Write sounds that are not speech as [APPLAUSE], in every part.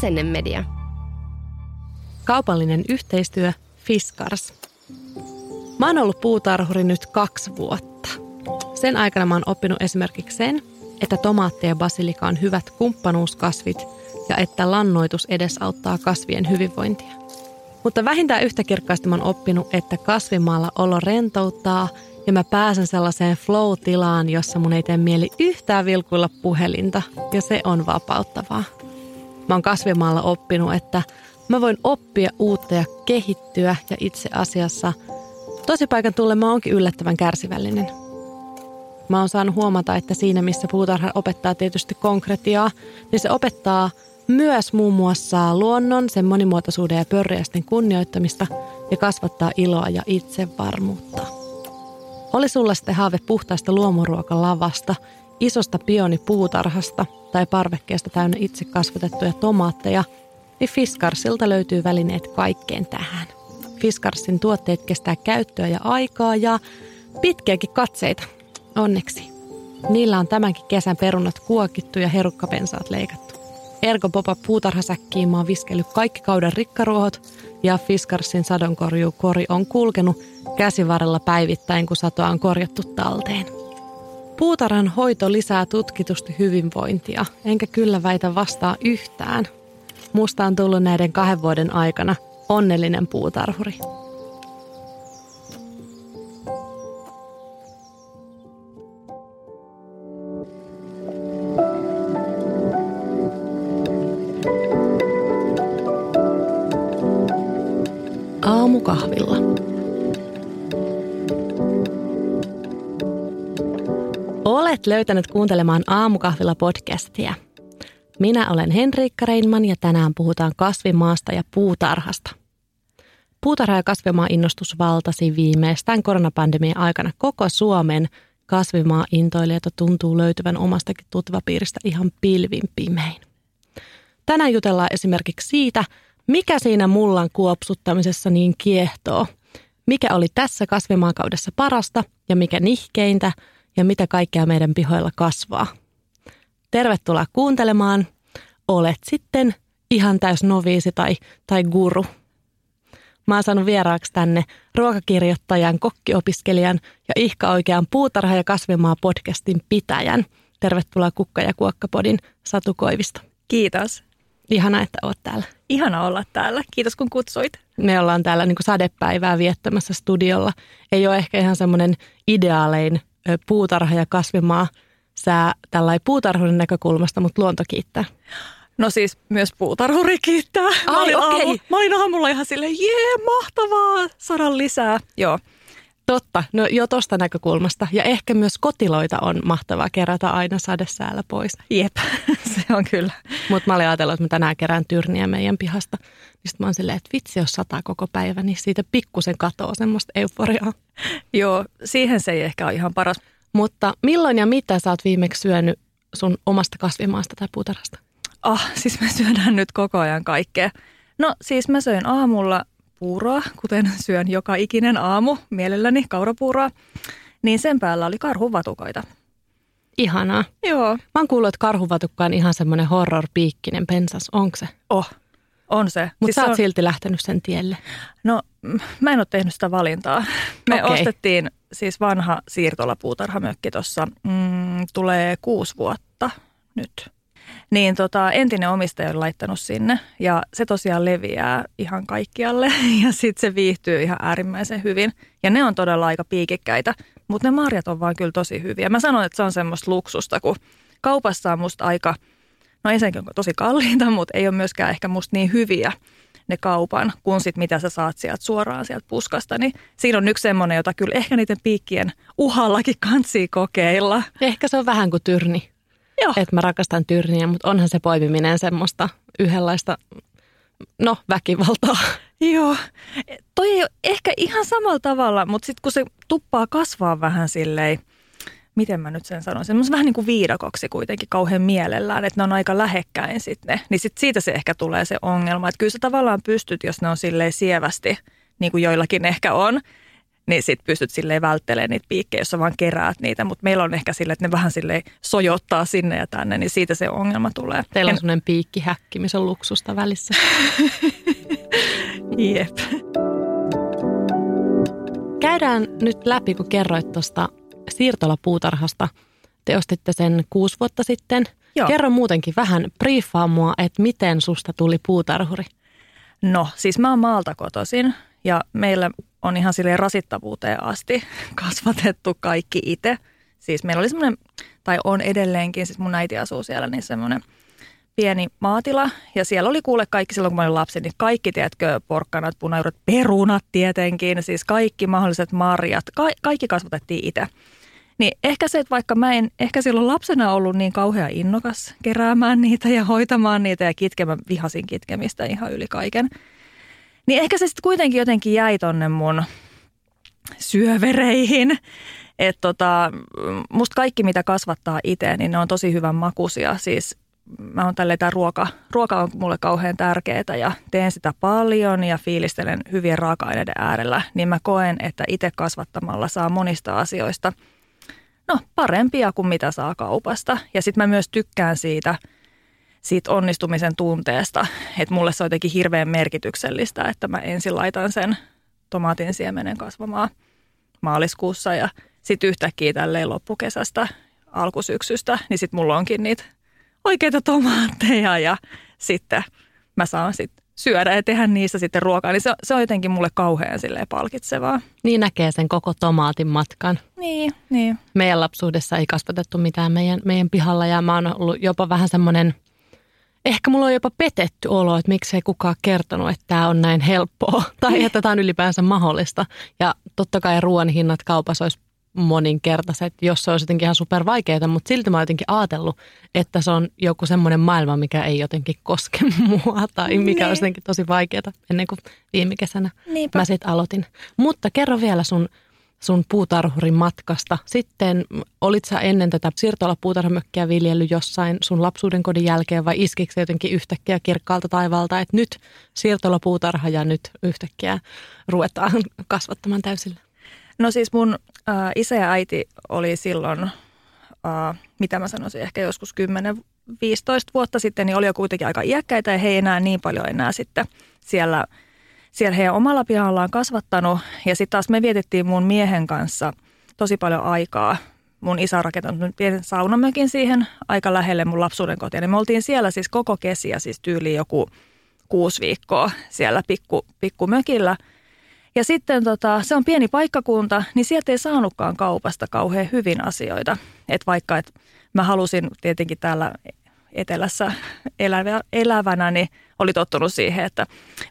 Asennemedia. Kaupallinen yhteistyö Fiskars. Mä oon ollut puutarhuri nyt kaksi vuotta. Sen aikana mä oon oppinut esimerkiksi sen, että tomaatti ja basilika on hyvät kumppanuuskasvit ja että lannoitus edesauttaa kasvien hyvinvointia. Mutta vähintään yhtä kirkkaasti mä oon oppinut, että kasvimaalla olo rentouttaa ja mä pääsen sellaiseen flow-tilaan, jossa mun ei tee mieli yhtään vilkuilla puhelinta ja se on vapauttavaa. Mä oon kasvimaalla oppinut, että mä voin oppia uutta ja kehittyä ja itse asiassa tosi paikan tulle mä oonkin yllättävän kärsivällinen. Mä oon saanut huomata, että siinä missä puutarha opettaa tietysti konkretiaa, niin se opettaa myös muun muassa luonnon, sen monimuotoisuuden ja pörriäisten kunnioittamista ja kasvattaa iloa ja itsevarmuutta. Oli sulla sitten haave puhtaasta luomuruokalavasta, isosta pionipuutarhasta tai parvekkeesta täynnä itse kasvatettuja tomaatteja, niin Fiskarsilta löytyy välineet kaikkeen tähän. Fiskarsin tuotteet kestää käyttöä ja aikaa ja pitkiäkin katseita. Onneksi. Niillä on tämänkin kesän perunat kuokittu ja herukkapensaat leikattu. Ergo Popa puutarhasäkkiin mä oon viskellyt kaikki kauden rikkaruohot ja Fiskarsin sadonkorjuukori on kulkenut käsivarrella päivittäin, kun satoa on korjattu talteen. Puutarhan hoito lisää tutkitusti hyvinvointia, enkä kyllä väitä vastaa yhtään. Musta on tullut näiden kahden vuoden aikana onnellinen puutarhuri. Aamukahvilla. Olet löytänyt kuuntelemaan Aamukahvilla podcastia. Minä olen Henriikka Reinman ja tänään puhutaan kasvimaasta ja puutarhasta. Puutarha- ja kasvimaa innostus valtasi viimeistään koronapandemian aikana koko Suomen kasvimaa intoilijoita tuntuu löytyvän omastakin tutvapiiristä ihan pilvin pimein. Tänään jutellaan esimerkiksi siitä, mikä siinä mullan kuopsuttamisessa niin kiehtoo? Mikä oli tässä kasvimaakaudessa parasta ja mikä nihkeintä ja mitä kaikkea meidän pihoilla kasvaa? Tervetuloa kuuntelemaan. Olet sitten ihan täys noviisi tai, tai guru. Mä oon saanut vieraaksi tänne ruokakirjoittajan, kokkiopiskelijan ja ihka oikean puutarha- ja kasvimaa podcastin pitäjän. Tervetuloa Kukka- ja Kuokkapodin Satu Koivisto. Kiitos. Ihana, että oot täällä. Ihana olla täällä. Kiitos kun kutsuit. Me ollaan täällä niin sadepäivää viettämässä studiolla. Ei ole ehkä ihan semmoinen ideaalein puutarha- ja kasvimaa sää tällainen puutarhurin näkökulmasta, mutta luonto kiittää. No siis myös puutarhuri kiittää. Ai, mä, olin okei. aamu, mä olin aamulla ihan silleen, jee, mahtavaa, saada lisää. Joo, Totta, no jo tuosta näkökulmasta. Ja ehkä myös kotiloita on mahtavaa kerätä aina sadesäällä pois. jep, [LAUGHS] se on kyllä. Mutta mä olin ajatellut, että mä tänään kerään tyrniä meidän pihasta. Niin mä oon silleen, että vitsi, jos sataa koko päivä, niin siitä pikkusen katoo semmoista euforiaa. Joo, siihen se ei ehkä ole ihan paras. Mutta milloin ja mitä sä oot viimeksi syönyt sun omasta kasvimaasta tai puutarhasta? Ah, siis me syödään nyt koko ajan kaikkea. No siis mä söin aamulla puuroa, kuten syön joka ikinen aamu mielelläni kaurapuuroa. Niin sen päällä oli karhuvatukoita. Ihanaa. Joo, Mä oon kuullut, että karhuvatukka on ihan semmoinen horror-piikkinen pensas. Onko se? oh, on se. Mutta siis sä oot on, silti lähtenyt sen tielle. No, mä en ole tehnyt sitä valintaa. Me Okei. ostettiin siis vanha siirtolapuutarhamökki tuossa, mm, tulee kuusi vuotta nyt. Niin tota, entinen omistaja on laittanut sinne ja se tosiaan leviää ihan kaikkialle [LAUGHS] ja sitten se viihtyy ihan äärimmäisen hyvin. Ja ne on todella aika piikikkäitä, mutta ne marjat on vaan kyllä tosi hyviä. Mä sanon, että se on semmoista luksusta, kun kaupassa on musta aika, no ensinnäkin on tosi kalliita, mutta ei ole myöskään ehkä musta niin hyviä ne kaupan, kun sit mitä sä saat sieltä suoraan sieltä puskasta. Niin siinä on yksi semmoinen, jota kyllä ehkä niiden piikkien uhallakin kansi kokeilla. Ehkä se on vähän kuin tyrni. Joo. Että mä rakastan tyrniä, mutta onhan se poimiminen semmoista yhdenlaista, no väkivaltaa. Joo. Toi ei ole ehkä ihan samalla tavalla, mutta sitten kun se tuppaa kasvaa vähän silleen, miten mä nyt sen sanon, semmoisen vähän niin kuin viidakoksi kuitenkin kauhean mielellään, että ne on aika lähekkäin sitten, niin sit siitä se ehkä tulee se ongelma, että kyllä sä tavallaan pystyt, jos ne on silleen sievästi, niin kuin joillakin ehkä on, niin sit pystyt silleen välttelemään niitä piikkejä, jos sä vaan keräät niitä. Mutta meillä on ehkä sille, että ne vähän silleen sojottaa sinne ja tänne, niin siitä se ongelma tulee. Teillä on semmoinen piikkihäkki, missä on luksusta välissä. [LAUGHS] Jep. Käydään nyt läpi, kun kerroit tuosta siirtolapuutarhasta. Te ostitte sen kuusi vuotta sitten. Joo. Kerro muutenkin vähän, briefaa mua, että miten susta tuli puutarhuri. No, siis mä oon maalta kotoisin ja meillä on ihan silleen rasittavuuteen asti [LAUGHS] kasvatettu kaikki itse. Siis meillä oli semmoinen, tai on edelleenkin, siis mun äiti asuu siellä, niin semmoinen pieni maatila. Ja siellä oli kuule kaikki silloin, kun mä olin lapsi, niin kaikki, tiedätkö, porkkanat, punajuuret, perunat tietenkin, siis kaikki mahdolliset marjat, ka- kaikki kasvatettiin itse. Niin ehkä se, että vaikka mä en ehkä silloin lapsena ollut niin kauhean innokas keräämään niitä ja hoitamaan niitä ja kitkemään, vihasin kitkemistä ihan yli kaiken. Niin ehkä se sitten kuitenkin jotenkin jäi tonne mun syövereihin. Että tota, musta kaikki, mitä kasvattaa itse, niin ne on tosi hyvän makuisia. Siis mä oon tälleen, tämä ruoka, ruoka on mulle kauhean tärkeää ja teen sitä paljon ja fiilistelen hyvien raaka-aineiden äärellä. Niin mä koen, että itse kasvattamalla saa monista asioista – no, parempia kuin mitä saa kaupasta. Ja sitten mä myös tykkään siitä, siitä onnistumisen tunteesta, että mulle se on jotenkin hirveän merkityksellistä, että mä ensin laitan sen tomaatin siemenen kasvamaan maaliskuussa ja sitten yhtäkkiä tälleen loppukesästä, alkusyksystä, niin sitten mulla onkin niitä oikeita tomaatteja ja sitten mä saan sitten syödä ja tehdä niistä sitten ruokaa, niin se, se on jotenkin mulle kauhean silleen palkitsevaa. Niin näkee sen koko tomaatin matkan. Niin, niin. Meidän lapsuudessa ei kasvatettu mitään meidän, meidän pihalla ja mä oon ollut jopa vähän semmoinen, ehkä mulla on jopa petetty olo, että miksei kukaan kertonut, että tämä on näin helppoa [LAUGHS] tai että tämä on ylipäänsä mahdollista. Ja totta kai ruoan hinnat kaupassa olisi moninkertaiset, jos se olisi jotenkin ihan super vaikeaa, mutta silti mä oon jotenkin ajatellut, että se on joku semmoinen maailma, mikä ei jotenkin koske [LAUGHS] mua tai mikä niin. olisi jotenkin tosi vaikeaa ennen kuin viime kesänä Niinpä. mä sitten aloitin. Mutta kerro vielä sun, sun puutarhurin matkasta. Sitten olit sä ennen tätä siirtola-puutarhamökkiä viljellyt jossain sun lapsuuden kodin jälkeen vai iskikö se jotenkin yhtäkkiä kirkkaalta taivaalta, että nyt siirtola-puutarha ja nyt yhtäkkiä ruvetaan [LAUGHS] kasvattamaan täysillä? No siis mun äh, isä ja äiti oli silloin, äh, mitä mä sanoisin, ehkä joskus 10-15 vuotta sitten, niin oli jo kuitenkin aika iäkkäitä ja he ei enää niin paljon enää sitten siellä, siellä heidän omalla pihallaan kasvattanut. Ja sitten taas me vietettiin mun miehen kanssa tosi paljon aikaa. Mun isä on rakentanut pienen saunamökin siihen aika lähelle mun lapsuuden kotiin. Niin me oltiin siellä siis koko kesiä, siis tyyli joku kuusi viikkoa siellä pikku, ja sitten tota, se on pieni paikkakunta, niin sieltä ei saanutkaan kaupasta kauhean hyvin asioita. Et vaikka et mä halusin tietenkin täällä etelässä elävä, elävänä, niin oli tottunut siihen, että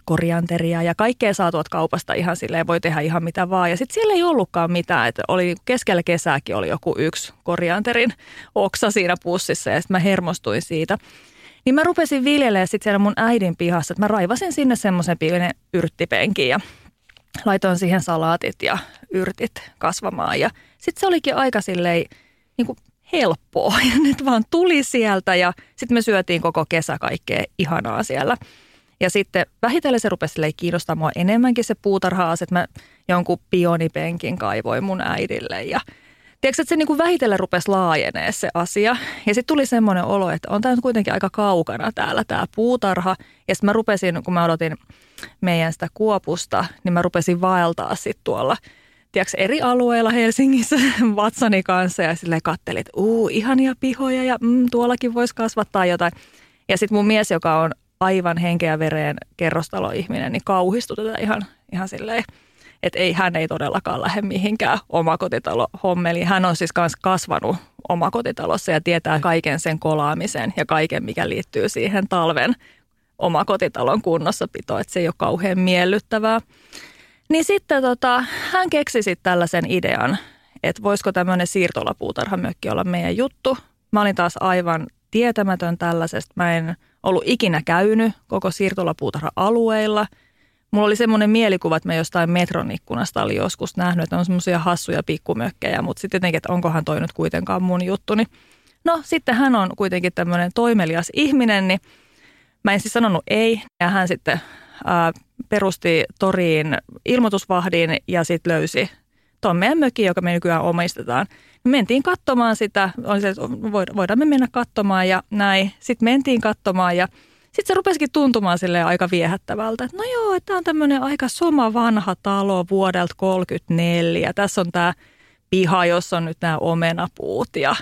korianteria ja kaikkea saa tuot kaupasta ihan silleen, voi tehdä ihan mitä vaan. Ja sitten siellä ei ollutkaan mitään, että oli keskellä kesääkin oli joku yksi korianterin oksa siinä pussissa ja sitten mä hermostuin siitä. Niin mä rupesin viljelemään sitten siellä mun äidin pihassa, että mä raivasin sinne semmoisen pienen yrttipenkin ja laitoin siihen salaatit ja yrtit kasvamaan. Ja sitten se olikin aika silleen niin kuin helppoa [LAUGHS] ja nyt vaan tuli sieltä ja sitten me syötiin koko kesä kaikkea ihanaa siellä. Ja sitten vähitellen se rupesi kiinnostaa mua enemmänkin se puutarha että mä jonkun pionipenkin kaivoin mun äidille ja Tiedätkö, että se niin kuin vähitellen rupesi laajenee se asia. Ja sitten tuli semmoinen olo, että on tämä kuitenkin aika kaukana täällä tämä puutarha. Ja sitten mä rupesin, kun mä odotin meidän sitä kuopusta, niin mä rupesin vaeltaa sitten tuolla tiedätkö, eri alueilla Helsingissä [LAUGHS] vatsani kanssa ja sille kattelit, että uu, ihania pihoja ja mm, tuollakin voisi kasvattaa jotain. Ja sitten mun mies, joka on aivan henkeä vereen kerrostaloihminen, niin kauhistui tätä ihan, ihan silleen että ei, hän ei todellakaan lähde mihinkään omakotitalo hommeliin. Hän on siis myös kasvanut omakotitalossa ja tietää kaiken sen kolaamisen ja kaiken, mikä liittyy siihen talven omakotitalon kunnossapitoon, että se ei ole kauhean miellyttävää. Niin sitten tota, hän keksi sitten tällaisen idean, että voisiko tämmöinen siirtolapuutarhamökki olla meidän juttu. Mä olin taas aivan tietämätön tällaisesta. Mä en ollut ikinä käynyt koko siirtolapuutarha-alueilla – Mulla oli semmoinen mielikuva, että mä jostain metron ikkunasta oli joskus nähnyt, että on semmoisia hassuja pikkumökkejä, mutta sitten jotenkin, että onkohan toi nyt kuitenkaan mun juttuni. No sitten hän on kuitenkin tämmöinen toimelias ihminen, niin mä en siis sanonut ei. Ja hän sitten ää, perusti toriin ilmoitusvahdin ja sitten löysi tuon meidän mökin, joka me nykyään omistetaan. Me mentiin katsomaan sitä, oli se, että voidaan me mennä katsomaan ja näin. Sitten mentiin katsomaan ja sitten se rupesikin tuntumaan sille aika viehättävältä, että no joo, että tämä on tämmöinen aika soma vanha talo vuodelta 34. Tässä on tämä piha, jossa on nyt nämä omenapuut ja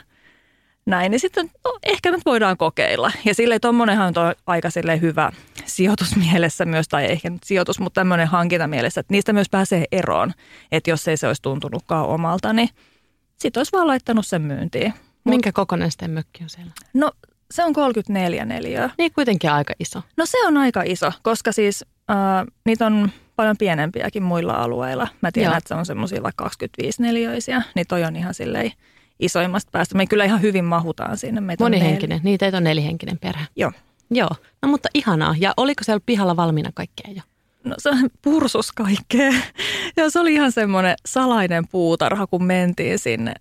näin. Niin sitten no, ehkä nyt voidaan kokeilla. Ja sille tuommoinenhan on aika sille hyvä sijoitusmielessä myös, tai ehkä nyt sijoitus, mutta tämmöinen hankintamielessä, että niistä myös pääsee eroon. Että jos ei se olisi tuntunutkaan omalta, niin sitten olisi vaan laittanut sen myyntiin. Minkä kokoinen sitten mökki on siellä? No se on 34 neliöä. Niin kuitenkin aika iso. No se on aika iso, koska siis äh, niitä on paljon pienempiäkin muilla alueilla. Mä tiedän, Joo. että se on semmoisia vaikka 25 neliöisiä, niin toi on ihan silleen isoimmasta päästä. Me kyllä ihan hyvin mahutaan sinne. Meitä Monihenkinen, niitä ei ole nelihenkinen perhe. Joo. Joo, no mutta ihanaa. Ja oliko siellä pihalla valmiina kaikkea jo? No se pursus kaikkea. [LAUGHS] Ja se oli ihan semmoinen salainen puutarha, kun mentiin sinne.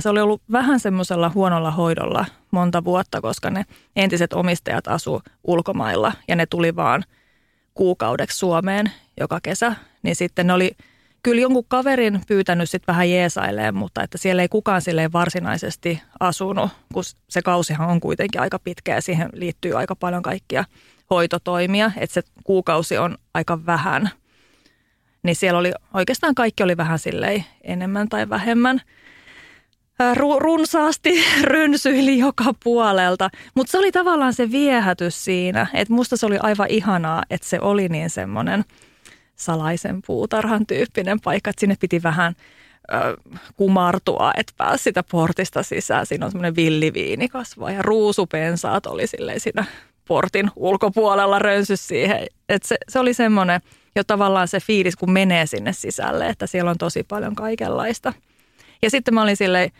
Se oli ollut vähän semmoisella huonolla hoidolla monta vuotta, koska ne entiset omistajat asu ulkomailla ja ne tuli vaan kuukaudeksi Suomeen joka kesä. Niin sitten ne oli kyllä jonkun kaverin pyytänyt sitten vähän jeesailemaan, mutta että siellä ei kukaan sille varsinaisesti asunut, kun se kausihan on kuitenkin aika pitkä ja siihen liittyy aika paljon kaikkia hoitotoimia, että se kuukausi on aika vähän. Niin siellä oli oikeastaan kaikki oli vähän silleen enemmän tai vähemmän ru- runsaasti [LAUGHS] rynsyili joka puolelta. Mutta se oli tavallaan se viehätys siinä, että musta se oli aivan ihanaa, että se oli niin semmoinen – salaisen puutarhan tyyppinen paikka, että sinne piti vähän ö, kumartua, että pääsi sitä portista sisään. Siinä on semmoinen villiviini kasvaa ja ruusupensaat oli silleen siinä portin ulkopuolella rönsys siihen. että se, se oli semmoinen jo tavallaan se fiilis, kun menee sinne sisälle, että siellä on tosi paljon kaikenlaista. Ja sitten mä olin silleen,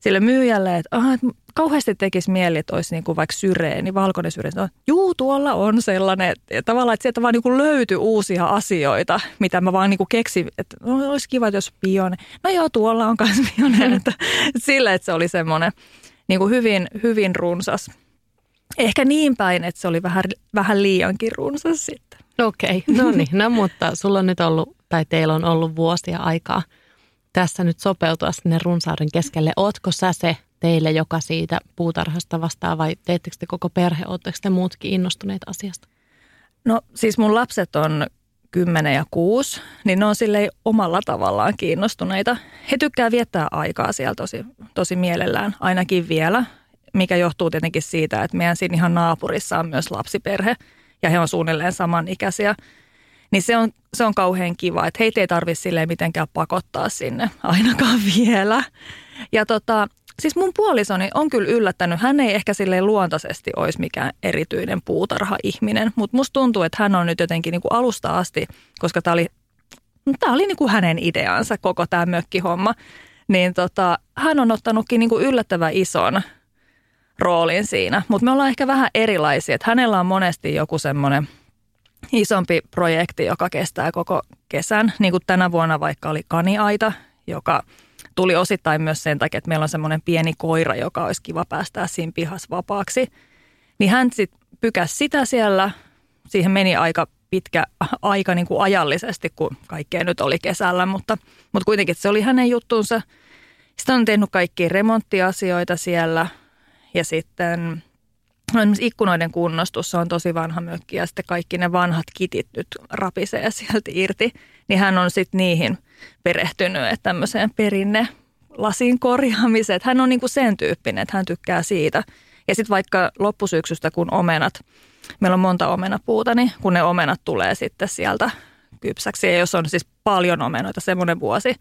sille myyjälle, että, aha, että kauheasti tekisi mieli, että olisi niin kuin vaikka syreeni, valkoinen syreeni. No, juu, tuolla on sellainen. Että tavallaan, että sieltä vaan niin kuin löytyi uusia asioita, mitä mä vaan niin kuin keksin, että no, olisi kiva, jos pione. No joo, tuolla on myös pione. Että, [LAUGHS] sillä, että se oli semmoinen niin kuin hyvin, hyvin runsas. Ehkä niin päin, että se oli vähän, vähän liiankin runsas sitten. Okei, okay, no niin. No mutta sulla on nyt ollut, tai teillä on ollut vuosia aikaa – tässä nyt sopeutua sinne runsauden keskelle. Ootko sä se teille, joka siitä puutarhasta vastaa vai teettekö te koko perhe, ootteko te muutkin innostuneet asiasta? No siis mun lapset on 10 ja 6, niin ne on sille omalla tavallaan kiinnostuneita. He tykkää viettää aikaa siellä tosi, tosi mielellään, ainakin vielä, mikä johtuu tietenkin siitä, että meidän siinä ihan naapurissa on myös lapsiperhe ja he on suunnilleen samanikäisiä. Niin se on, se on kauhean kiva, että heitä ei tarvitse mitenkään pakottaa sinne [LAUGHS] ainakaan vielä. Ja tota, siis mun puolisoni on kyllä yllättänyt. Hän ei ehkä silleen luontaisesti olisi mikään erityinen puutarha-ihminen, mutta musta tuntuu, että hän on nyt jotenkin niin kuin alusta asti, koska tämä oli, tää oli niin kuin hänen ideansa koko tämä mökkihomma, niin tota, hän on ottanutkin niin kuin yllättävän ison roolin siinä. Mutta me ollaan ehkä vähän erilaisia. Että hänellä on monesti joku semmoinen – isompi projekti, joka kestää koko kesän. Niin kuin tänä vuonna vaikka oli kaniaita, joka tuli osittain myös sen takia, että meillä on semmoinen pieni koira, joka olisi kiva päästää siinä pihas vapaaksi. Niin hän sitten pykäs sitä siellä. Siihen meni aika pitkä [LAUGHS] aika niin kuin ajallisesti, kun kaikkea nyt oli kesällä, mutta, mutta kuitenkin se oli hänen juttunsa. Sitten on tehnyt kaikkia remonttiasioita siellä ja sitten esimerkiksi ikkunoiden kunnostus, se on tosi vanha mökki ja sitten kaikki ne vanhat kitit nyt rapisee [LAUGHS] sieltä irti. Niin hän on sitten niihin perehtynyt, että tämmöiseen perinne lasin korjaamiseen. Hän on niinku sen tyyppinen, että hän tykkää siitä. Ja sitten vaikka loppusyksystä, kun omenat, meillä on monta omenapuuta, niin kun ne omenat tulee sitten sieltä kypsäksi, ja jos on siis paljon omenoita, semmoinen vuosi,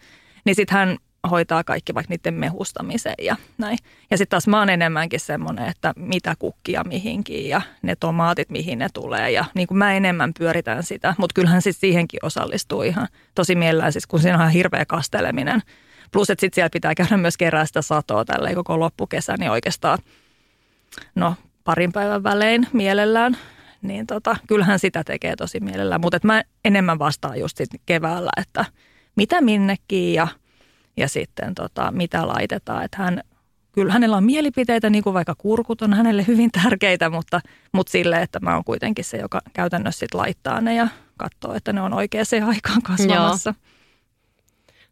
niin sitten hän hoitaa kaikki vaikka niiden mehustamiseen ja näin. Ja sitten taas mä oon enemmänkin semmoinen, että mitä kukkia mihinkin ja ne tomaatit mihin ne tulee. Ja niin kuin mä enemmän pyöritän sitä, mutta kyllähän sitten siihenkin osallistuu ihan tosi mielellään, siis kun siinä on ihan hirveä kasteleminen. Plus, että sitten siellä pitää käydä myös kerää sitä satoa tälle koko loppukesä, niin oikeastaan no parin päivän välein mielellään. Niin tota, kyllähän sitä tekee tosi mielellään, mutta mä enemmän vastaan just sit keväällä, että mitä minnekin ja – ja sitten tota, mitä laitetaan. Että hän, kyllä hänellä on mielipiteitä, niin kuin vaikka kurkut on hänelle hyvin tärkeitä, mutta, mutta sille, että mä oon kuitenkin se, joka käytännössä sit laittaa ne ja katsoo, että ne on oikeaan aikaan kasvamassa. Joo.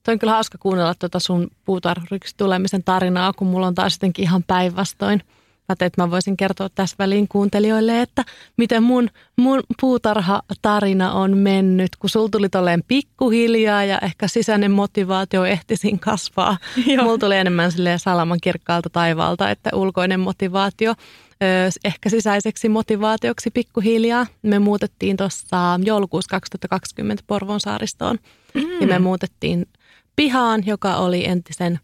Tuo on kyllä hauska kuunnella tuota sun puutarhuriksi tulemisen tarinaa, kun mulla on taas jotenkin ihan päinvastoin. Mä tein, että mä voisin kertoa tässä väliin kuuntelijoille, että miten mun, mun puutarha-tarina on mennyt, kun sul tuli tolleen pikkuhiljaa ja ehkä sisäinen motivaatio ehtisin kasvaa. Joo. Mulla tuli enemmän silleen salaman kirkkaalta taivaalta, että ulkoinen motivaatio ehkä sisäiseksi motivaatioksi pikkuhiljaa. Me muutettiin tuossa joulukuussa 2020 Porvon saaristoon mm. ja me muutettiin pihaan, joka oli entisen,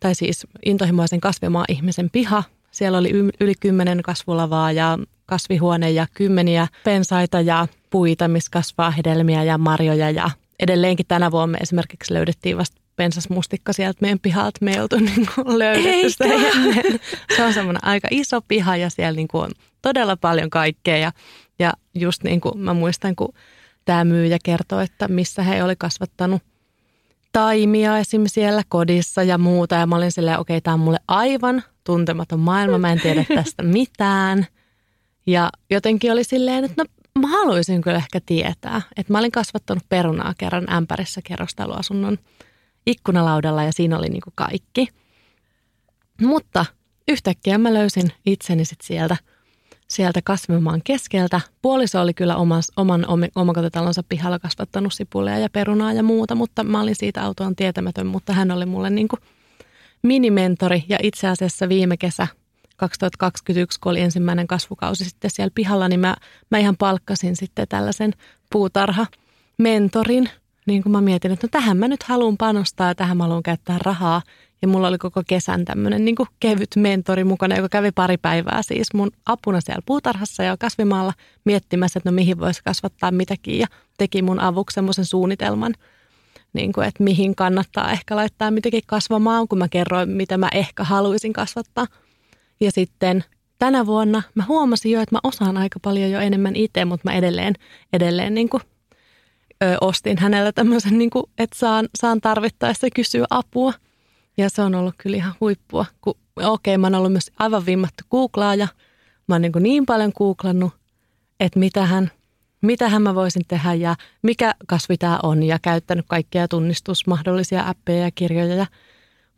tai siis intohimoisen kasvimaa-ihmisen piha. Siellä oli yli kymmenen kasvulavaa ja kasvihuone ja kymmeniä pensaita ja puita, missä kasvaa hedelmiä ja marjoja. Ja edelleenkin tänä vuonna esimerkiksi löydettiin vasta pensasmustikka sieltä meidän pihalta. Me ei oltu [LAUGHS] niin kuin löydetty sitä ennen. [LAUGHS] Se on semmoinen aika iso piha ja siellä niin kuin on todella paljon kaikkea. Ja, ja just niin kuin mä muistan, kun tämä myyjä kertoi, että missä he oli kasvattanut taimia esim. siellä kodissa ja muuta. Ja mä olin silleen, okei, okay, tämä on mulle aivan tuntematon maailma, mä en tiedä tästä mitään. Ja jotenkin oli silleen, että no mä haluaisin kyllä ehkä tietää, että mä olin kasvattanut perunaa kerran ämpärissä kerrostaloasunnon ikkunalaudalla ja siinä oli niinku kaikki. Mutta yhtäkkiä mä löysin itseni sit sieltä, sieltä kasvimaan keskeltä. Puoliso oli kyllä omas, oman omakotitalonsa pihalla kasvattanut sipulia ja perunaa ja muuta, mutta mä olin siitä autoon tietämätön, mutta hän oli mulle niinku minimentori ja itse asiassa viime kesä 2021, kun oli ensimmäinen kasvukausi sitten siellä pihalla, niin mä, mä ihan palkkasin sitten tällaisen puutarha-mentorin – niin kuin mä mietin, että no tähän mä nyt haluan panostaa ja tähän mä haluan käyttää rahaa. Ja mulla oli koko kesän tämmöinen niin kevyt mentori mukana, joka kävi pari päivää siis mun apuna siellä puutarhassa ja kasvimaalla miettimässä, että no mihin voisi kasvattaa mitäkin. Ja teki mun avuksi semmoisen suunnitelman, niin kuin, että mihin kannattaa ehkä laittaa mitäkin kasvamaan, kun mä kerroin, mitä mä ehkä haluaisin kasvattaa. Ja sitten tänä vuonna mä huomasin jo, että mä osaan aika paljon jo enemmän itse, mutta mä edelleen, edelleen niin kuin ö, ostin hänellä tämmöisen, niin kuin, että saan, saan tarvittaessa kysyä apua. Ja se on ollut kyllä ihan huippua. Okei, okay, mä oon ollut myös aivan vimmattu googlaaja. Mä oon niin, niin paljon googlannut, että mitähän, mitähän mä voisin tehdä ja mikä kasvi tämä on. Ja käyttänyt kaikkia tunnistusmahdollisia appeja ja kirjoja. Ja,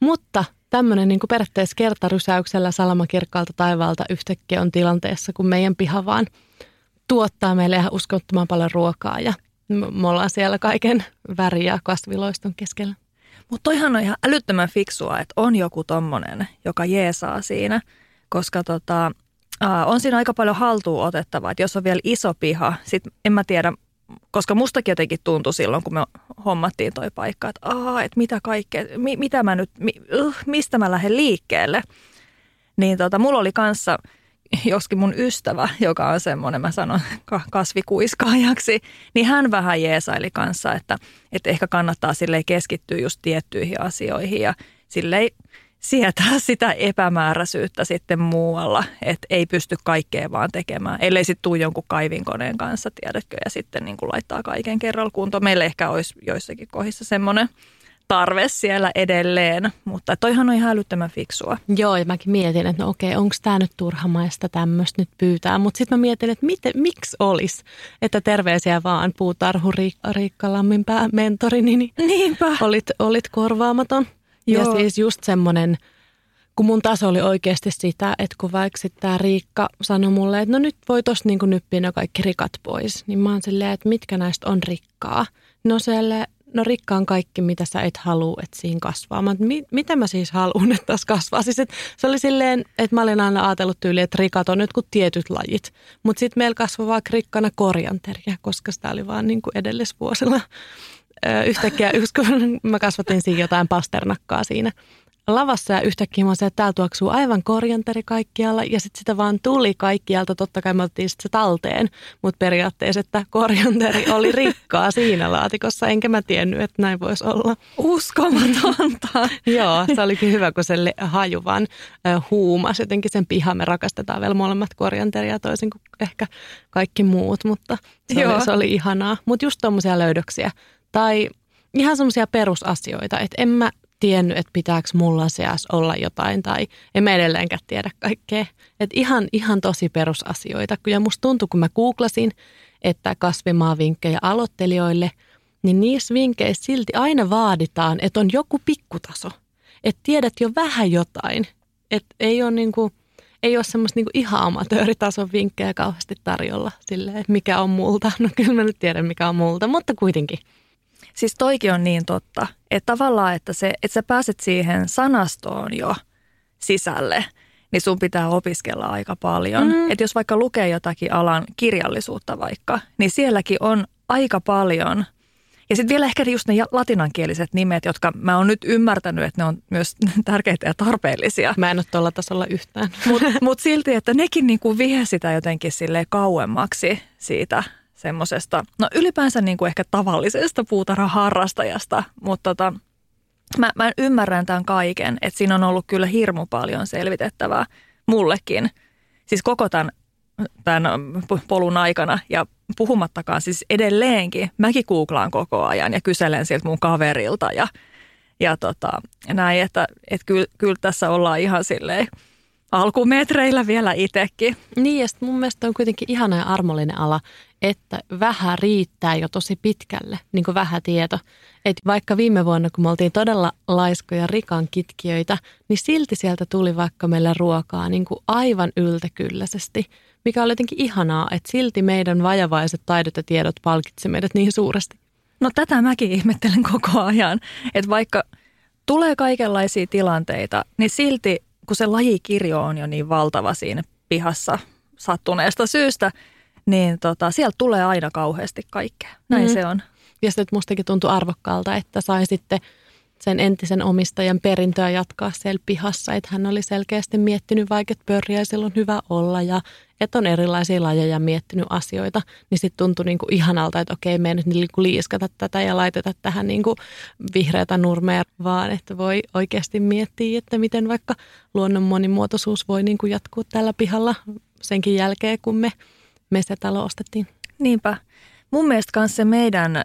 mutta tämmöinen niin periaatteessa kertarysäyksellä salamakirkkaalta taivaalta yhtäkkiä on tilanteessa, kun meidän piha vaan tuottaa meille ihan uskottoman paljon ruokaa ja – me ollaan siellä kaiken väriä kasviloiston keskellä. Mutta toihan on ihan älyttömän fiksua, että on joku tommonen, joka jeesaa siinä, koska tota, äh, on siinä aika paljon haltuun otettavaa. Että jos on vielä iso piha, sit en mä tiedä, koska mustakin jotenkin tuntui silloin, kun me hommattiin toi paikka, että, että mitä kaikkea, mi, mitä mä nyt, mi, uh, mistä mä lähden liikkeelle. Niin tota, mulla oli kanssa – joskin mun ystävä, joka on semmoinen, mä sanon kasvikuiskaajaksi, niin hän vähän jeesaili kanssa, että, että ehkä kannattaa sille keskittyä just tiettyihin asioihin ja silleen sietää [LAUGHS] sitä epämääräisyyttä sitten muualla, että ei pysty kaikkea vaan tekemään, ellei sitten tuu jonkun kaivinkoneen kanssa, tiedätkö, ja sitten niin kuin laittaa kaiken kerralla kuntoon. Meillä ehkä olisi joissakin kohdissa semmoinen tarve siellä edelleen, mutta toihan on ihan älyttömän fiksua. Joo, ja mäkin mietin, että no okei, onko tämä nyt turhamaista tämmöistä nyt pyytää, mutta sitten mä mietin, että miten, miksi olisi, että terveisiä vaan puutarhu Riikka, Riikka Lamminpää mentorini, niin Niinpä. Olit, olit korvaamaton. Joo. Ja siis just semmoinen, kun mun taso oli oikeasti sitä, että kun vaikka tämä Riikka sanoi mulle, että no nyt voi tosta niin nyppiä ne kaikki rikat pois, niin mä oon silleen, että mitkä näistä on rikkaa. No siellä no rikkaan kaikki, mitä sä et halua, että siinä kasvaa. Mä, mi, mitä mä siis haluan, [LAUGHS] että tässä kasvaa? Siis, et, se oli silleen, että mä olin aina ajatellut tyyli, että rikat on jotkut tietyt lajit. Mutta sitten meillä kasvoi vaan rikkana korjanteria, koska sitä oli vaan niin kuin edellisvuosilla. Yhtäkkiä, kun [LAUGHS] mä kasvatin siinä jotain pasternakkaa siinä lavassa ja yhtäkkiä mä että täällä tuoksuu aivan korjanteri kaikkialla ja sitten sitä vaan tuli kaikkialta. Totta kai me otettiin sit se talteen, mutta periaatteessa, että korjanteri oli rikkaa siinä laatikossa, enkä mä tiennyt, että näin voisi olla. Uskomatonta. [LAUGHS] Joo, se olikin hyvä, kun se haju vaan huumas. Jotenkin sen piha me rakastetaan vielä molemmat korjanteria toisin kuin ehkä kaikki muut, mutta se, Joo. oli, se oli ihanaa. Mutta just tuommoisia löydöksiä. Tai ihan semmoisia perusasioita, että en mä tiennyt, että pitääkö mulla seas olla jotain tai en mä edelleenkään tiedä kaikkea. Että ihan, ihan tosi perusasioita. Ja musta tuntui, kun mä googlasin, että kasvimaavinkkejä aloittelijoille, niin niissä vinkkeissä silti aina vaaditaan, että on joku pikkutaso. Että tiedät jo vähän jotain. Että ei ole, niinku, ei ole semmoista niinku ihan amatööritason vinkkejä kauheasti tarjolla silleen, mikä on multa. [LAUGHS] No kyllä mä nyt tiedän, mikä on multa, mutta kuitenkin. Siis toikin on niin totta, että tavallaan, että, se, että sä pääset siihen sanastoon jo sisälle, niin sun pitää opiskella aika paljon. Mm. Että jos vaikka lukee jotakin alan kirjallisuutta vaikka, niin sielläkin on aika paljon. Ja sitten vielä ehkä just ne latinankieliset nimet, jotka mä oon nyt ymmärtänyt, että ne on myös [LAUGHS] tärkeitä ja tarpeellisia. Mä en ole tuolla tasolla yhtään. Mutta [LAUGHS] mut silti, että nekin niinku vie sitä jotenkin sille kauemmaksi siitä semmoisesta, no ylipäänsä niin kuin ehkä tavallisesta puutarhaharrastajasta, mutta tota, mä, mä ymmärrän tämän kaiken, että siinä on ollut kyllä hirmu paljon selvitettävää mullekin. Siis koko tämän, tämän polun aikana ja puhumattakaan siis edelleenkin. Mäkin googlaan koko ajan ja kyselen siltä mun kaverilta ja, ja tota, näin, että, että kyllä, kyllä tässä ollaan ihan silleen – alkumetreillä vielä itsekin. Niin, ja mun mielestä on kuitenkin ihana ja armollinen ala, että vähän riittää jo tosi pitkälle, niin kuin vähän tieto. Että vaikka viime vuonna, kun me oltiin todella laiskoja rikan kitkiöitä, niin silti sieltä tuli vaikka meille ruokaa niin kuin aivan yltäkylläisesti, mikä oli jotenkin ihanaa, että silti meidän vajavaiset taidot ja tiedot palkitsi meidät niin suuresti. No tätä mäkin ihmettelen koko ajan, että vaikka tulee kaikenlaisia tilanteita, niin silti kun se lajikirjo on jo niin valtava siinä pihassa sattuneesta syystä, niin tota, sieltä tulee aina kauheasti kaikkea. Näin mm. se on. Ja sitten mustakin tuntui arvokkaalta, että sai sitten sen entisen omistajan perintöä jatkaa siellä pihassa. Että hän oli selkeästi miettinyt vaikka, että pörjäisillä on hyvä olla ja että on erilaisia lajeja miettinyt asioita. Niin sitten tuntui niinku ihanalta, että okei, me ei nyt niinku liiskata tätä ja laiteta tähän niinku vihreätä nurmea, vaan että voi oikeasti miettiä, että miten vaikka luonnon monimuotoisuus voi niinku jatkuu tällä pihalla senkin jälkeen, kun me, me se talo ostettiin. Niinpä. Mun mielestä kanssa se meidän äh,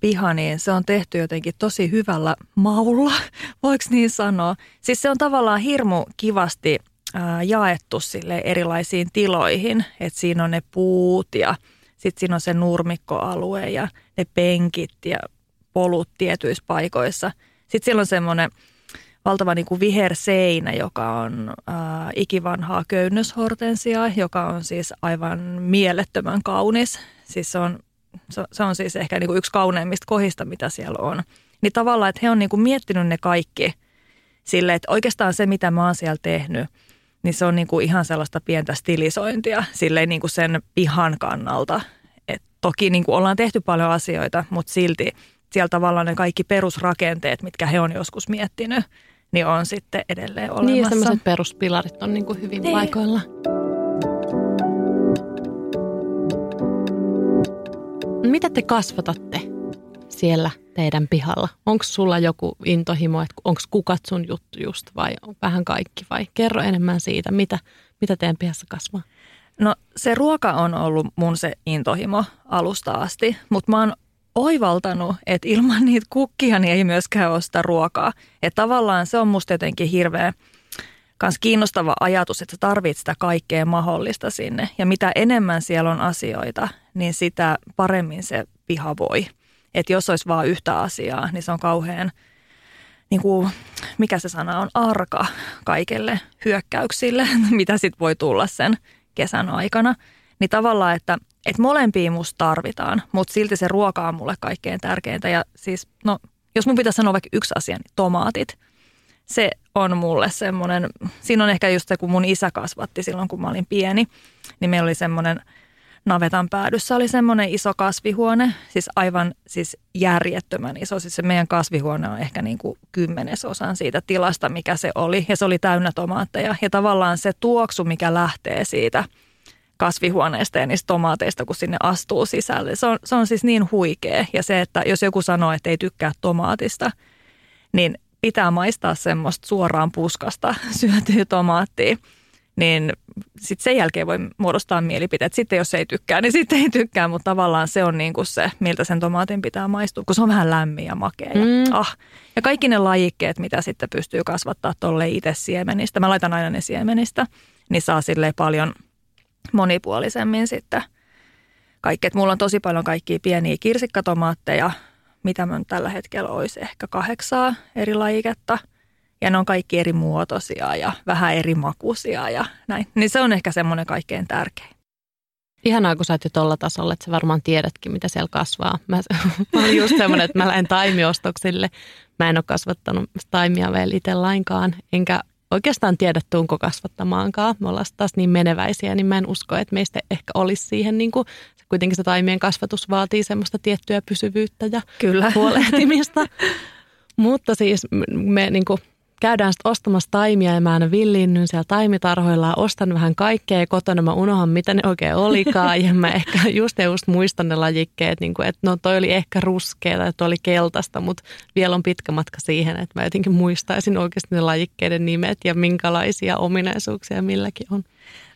piha, niin se on tehty jotenkin tosi hyvällä maulla, [LAUGHS] voiko niin sanoa. Siis se on tavallaan hirmu kivasti äh, jaettu sille erilaisiin tiloihin, että siinä on ne puut ja sitten siinä on se nurmikkoalue ja ne penkit ja polut tietyissä paikoissa. Sitten siellä on semmoinen valtava niin kuin viherseinä, joka on äh, ikivanhaa köynnöshortensiaa, joka on siis aivan mielettömän kaunis. Siis se on se, on siis ehkä niin kuin yksi kauneimmista kohista, mitä siellä on. Niin tavallaan, että he on niin kuin miettinyt ne kaikki sille, että oikeastaan se, mitä mä oon siellä tehnyt, niin se on niin kuin ihan sellaista pientä stilisointia silleen niin kuin sen pihan kannalta. Et toki niin kuin ollaan tehty paljon asioita, mutta silti siellä tavallaan ne kaikki perusrakenteet, mitkä he on joskus miettinyt, niin on sitten edelleen olemassa. Niin, sellaiset peruspilarit on niin kuin hyvin niin. paikoilla. Mitä te kasvatatte siellä teidän pihalla? Onko sulla joku intohimo, että onko kukat sun juttu just vai vähän kaikki vai kerro enemmän siitä, mitä, mitä teidän pihassa kasvaa? No se ruoka on ollut mun se intohimo alusta asti, mutta mä oon oivaltanut, että ilman niitä kukkia niin ei myöskään sitä ruokaa. Että tavallaan se on musta jotenkin hirveä kans kiinnostava ajatus, että sä tarvit sitä kaikkea mahdollista sinne. Ja mitä enemmän siellä on asioita, niin sitä paremmin se piha voi. Että jos olisi vain yhtä asiaa, niin se on kauhean, niin kuin, mikä se sana on, arka kaikelle hyökkäyksille, [LAUGHS] mitä sitten voi tulla sen kesän aikana. Niin tavallaan, että, että molempia musta tarvitaan, mutta silti se ruoka on mulle kaikkein tärkeintä. Ja siis, no, jos mun pitäisi sanoa vaikka yksi asia, niin tomaatit – se on mulle semmoinen, siinä on ehkä just se, kun mun isä kasvatti silloin, kun mä olin pieni, niin meillä oli semmoinen navetan päädyssä oli semmoinen iso kasvihuone, siis aivan siis järjettömän iso. Siis se meidän kasvihuone on ehkä niin kuin kymmenesosan siitä tilasta, mikä se oli. Ja se oli täynnä tomaatteja. Ja tavallaan se tuoksu, mikä lähtee siitä kasvihuoneesta ja niistä tomaateista, kun sinne astuu sisälle. Se on, se on siis niin huikea. Ja se, että jos joku sanoo, että ei tykkää tomaatista, niin pitää maistaa semmoista suoraan puskasta [LAUGHS] syötyä tomaattia, niin sitten sen jälkeen voi muodostaa mielipiteet. Sitten jos ei tykkää, niin [LAUGHS] sitten ei tykkää, mutta tavallaan se on niin kuin se, miltä sen tomaatin pitää maistua, kun se on vähän lämmin ja makea. Ja, mm. ah. ja kaikki ne lajikkeet, mitä sitten pystyy kasvattaa tuolle itse siemenistä, mä laitan aina ne siemenistä, niin saa sille paljon monipuolisemmin sitten kaikki. Et mulla on tosi paljon kaikkia pieniä kirsikkatomaatteja, mitä mä tällä hetkellä olisi, ehkä kahdeksaa eri lajiketta. Ja ne on kaikki eri muotoisia ja vähän eri makuisia ja näin. Niin se on ehkä semmoinen kaikkein tärkein. Ihanaa, kun sä oot jo tolla tasolla, että sä varmaan tiedätkin, mitä siellä kasvaa. Mä, [LAUGHS] mä olin just semmoinen, että mä lähden taimiostoksille. Mä en ole kasvattanut taimia vielä itse lainkaan, enkä oikeastaan tiedä, tuunko kasvattamaankaan. Me ollaan taas niin meneväisiä, niin mä en usko, että meistä ehkä olisi siihen, niin kuin, kuitenkin se taimien kasvatus vaatii semmoista tiettyä pysyvyyttä ja Kyllä. huolehtimista. [LAUGHS] Mutta siis me niin kuin, käydään sitten ostamassa taimia ja mä aina villiinnyn siellä taimitarhoilla ja ostan vähän kaikkea ja kotona mä unohan mitä ne oikein olikaan ja mä ehkä [LAUGHS] just ja just muistan ne lajikkeet, niin kuin, että no toi oli ehkä ruskea tai toi oli keltaista, mutta vielä on pitkä matka siihen, että mä jotenkin muistaisin oikeasti ne lajikkeiden nimet ja minkälaisia ominaisuuksia milläkin on.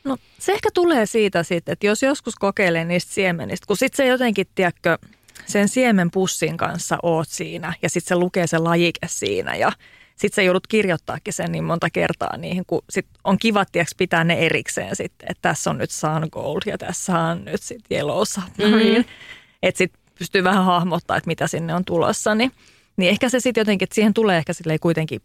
No se ehkä tulee siitä sitten, että jos joskus kokeilee niistä siemenistä, kun sitten se jotenkin, tiedätkö, sen siemenpussin kanssa oot siinä ja sitten se lukee se lajike siinä ja sitten sä joudut kirjoittaakin sen niin monta kertaa niihin, kun sit on kiva tiiäks, pitää ne erikseen sitten, että tässä on nyt sun gold ja tässä on nyt sitten yellow submarine. Mm-hmm. Että sitten pystyy vähän hahmottaa, että mitä sinne on tulossa, niin, niin ehkä se sitten jotenkin, että siihen tulee ehkä silleen kuitenkin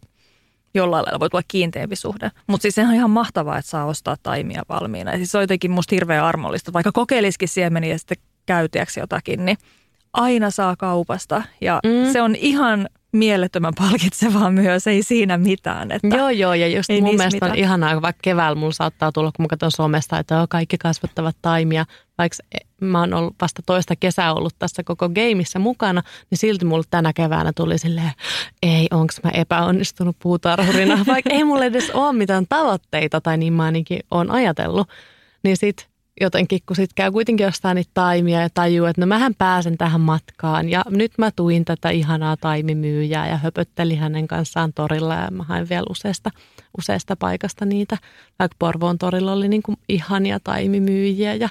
jollain lailla voi tulla kiinteämpi suhde. Mutta siis sehän on ihan mahtavaa, että saa ostaa taimia valmiina. Ja siis se on jotenkin musta hirveän armollista. Vaikka kokeilisikin siemeniä ja sitten käytiäksi jotakin, niin aina saa kaupasta. Ja mm. se on ihan mielettömän palkitsevaa myös, ei siinä mitään. Että joo, joo, ja just mun mielestä mitään. on ihanaa, vaikka keväällä mulla saattaa tulla, kun mä katson somesta, että kaikki kasvattavat taimia, vaikka mä oon ollut vasta toista kesää ollut tässä koko gameissa mukana, niin silti mulla tänä keväänä tuli silleen, ei, onko mä epäonnistunut puutarhurina, [LAUGHS] vaikka ei mulla edes ole mitään tavoitteita, tai niin mä ainakin oon ajatellut. Niin sit jotenkin, kun sitten käy kuitenkin jostain niitä taimia ja tajuu, että no mähän pääsen tähän matkaan. Ja nyt mä tuin tätä ihanaa taimimyyjää ja höpöttelin hänen kanssaan torilla ja mä hain vielä useasta, useasta paikasta niitä. Vaikka Porvoon torilla oli niin kuin ihania taimimyyjiä ja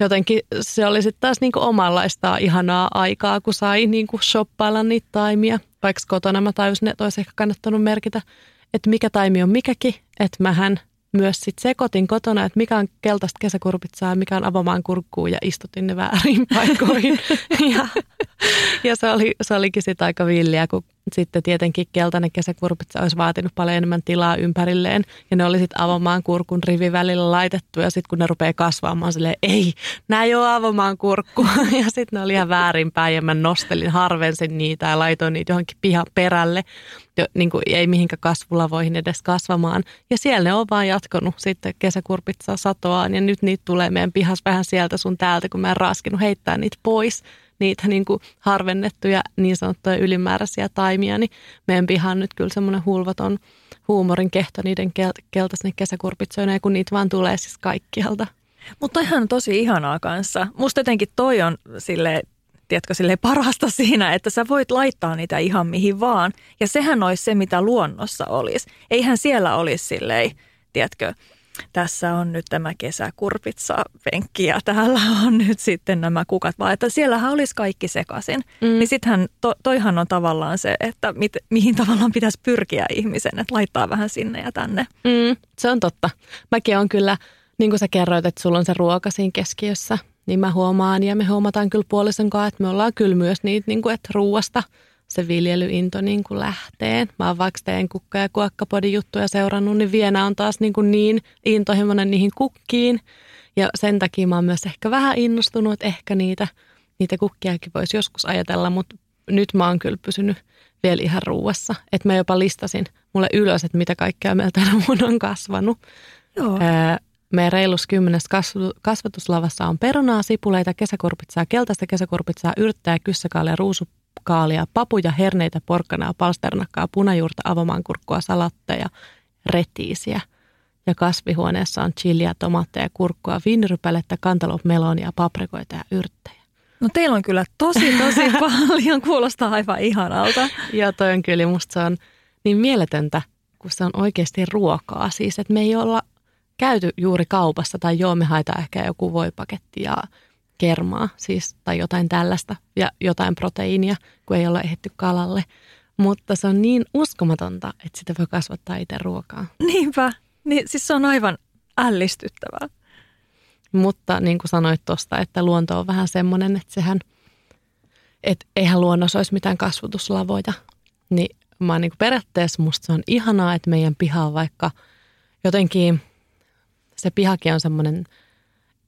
jotenkin se oli sitten taas niin kuin omanlaista ihanaa aikaa, kun sai niin kuin shoppailla niitä taimia. Vaikka kotona mä tajusin, että olisi ehkä kannattanut merkitä, että mikä taimi on mikäkin, että mähän myös sit sekoitin kotona, että mikä on keltaista kesäkurpitsaa mikä on avomaan kurkkuu ja istutin ne väärin [LAUGHS] paikoihin. [LAUGHS] ja, ja se, oli, se olikin sitten aika villiä, kun sitten tietenkin keltainen kesäkurpitsa olisi vaatinut paljon enemmän tilaa ympärilleen. Ja ne oli sitten avomaan kurkun rivi välillä laitettu ja sitten kun ne rupeaa kasvaamaan silleen, ei, nämä ei ole avomaan kurkku. [LAUGHS] ja sitten ne oli ihan väärinpäin ja mä nostelin, harvensin niitä ja laitoin niitä johonkin pihan perälle. Jo, niin kuin ei mihinkä kasvulavoihin edes kasvamaan. Ja siellä ne on vaan jatkonut sitten kesäkurpitsaa satoaan ja nyt niitä tulee meidän pihas vähän sieltä sun täältä, kun mä en raskinut heittää niitä pois niitä niin kuin harvennettuja niin sanottuja ylimääräisiä taimia, niin meidän piha on nyt kyllä semmoinen hulvaton huumorin kehto niiden kel- keltaisen kesäkurpitsoina, kun niitä vaan tulee siis kaikkialta. Mutta ihan tosi ihanaa kanssa. Musta jotenkin toi on sille tiedätkö, sille parasta [LAUGHS] siinä, että sä voit laittaa niitä ihan mihin vaan. Ja sehän olisi se, mitä luonnossa olisi. Eihän siellä olisi silleen, tiedätkö, tässä on nyt tämä kesäkurpitsa penkki ja täällä on nyt sitten nämä kukat, vaan että siellähän olisi kaikki sekaisin. Mm. Niin sittenhän to, toihan on tavallaan se, että mit, mihin tavallaan pitäisi pyrkiä ihmisen, että laittaa vähän sinne ja tänne. Mm, se on totta. Mäkin on kyllä, niin kuin sä kerroit, että sulla on se ruoka siinä keskiössä, niin mä huomaan ja me huomataan kyllä puolison kanssa, että me ollaan kyllä myös niitä, niin kuin, että ruuasta – se viljelyinto niin kuin lähtee. Mä oon vaikka teidän kukka- ja kuokkapodin juttuja seurannut, niin Vienä on taas niin, kuin niin intohimoinen niihin kukkiin. Ja sen takia mä oon myös ehkä vähän innostunut, että ehkä niitä, niitä kukkiakin voisi joskus ajatella, mutta nyt mä oon kyllä pysynyt vielä ihan ruuassa. Että mä jopa listasin mulle ylös, että mitä kaikkea meillä tänä vuonna on kasvanut. Joo. meidän reilus kymmenes kasvatuslavassa on perunaa, sipuleita, kesäkurpitsaa, keltaista kesäkurpitsaa, yrttää, kyssäkaalia, ruusu, kaalia, papuja, herneitä, porkkanaa, palsternakkaa, punajuurta, avomaankurkkua, salatteja, retiisiä. Ja kasvihuoneessa on chiliä, tomaatteja, kurkkua, vinrypälettä, kantaloup, melonia, paprikoita ja yrttejä. No teillä on kyllä tosi, tosi [LAUGHS] paljon. Kuulostaa aivan ihanalta. Joo, toi on kyllä. Musta se on niin mieletöntä, kun se on oikeasti ruokaa. Siis, että me ei olla käyty juuri kaupassa tai joo, me haetaan ehkä joku voipaketti ja kermaa siis, tai jotain tällaista ja jotain proteiinia, kun ei olla ehditty kalalle. Mutta se on niin uskomatonta, että sitä voi kasvattaa itse ruokaa. Niinpä. Niin, siis se on aivan ällistyttävää. Mutta niin kuin sanoit tuosta, että luonto on vähän semmoinen, että sehän että eihän luonnossa olisi mitään kasvutuslavoja. Niin mä oon niin kuin periaatteessa musta se on ihanaa, että meidän piha on vaikka jotenkin, se pihakin on semmoinen,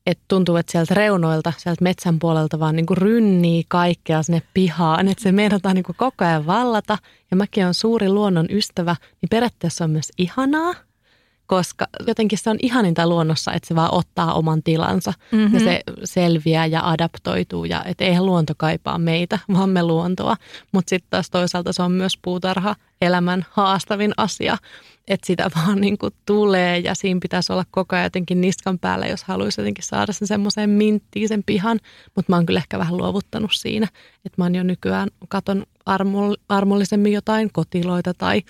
että tuntuu, että sieltä reunoilta, sieltä metsän puolelta vaan niin kuin rynnii kaikkea sinne pihaan, että se meinataan niin kuin koko ajan vallata. Ja mäkin on suuri luonnon ystävä, niin periaatteessa on myös ihanaa – koska jotenkin se on ihaninta luonnossa, että se vaan ottaa oman tilansa mm-hmm. ja se selviää ja adaptoituu ja että eihän luonto kaipaa meitä, [LAUGHS] vaan me luontoa. Mutta sitten taas toisaalta se on myös puutarha elämän haastavin asia, että sitä [LAUGHS] vaan niin kuin tulee ja siinä pitäisi olla koko ajan jotenkin niskan päällä, jos haluaisi jotenkin saada sen semmoiseen minttiin sen pihan. Mutta mä oon kyllä ehkä vähän luovuttanut siinä, että mä oon jo nykyään katon armollisemmin jotain kotiloita tai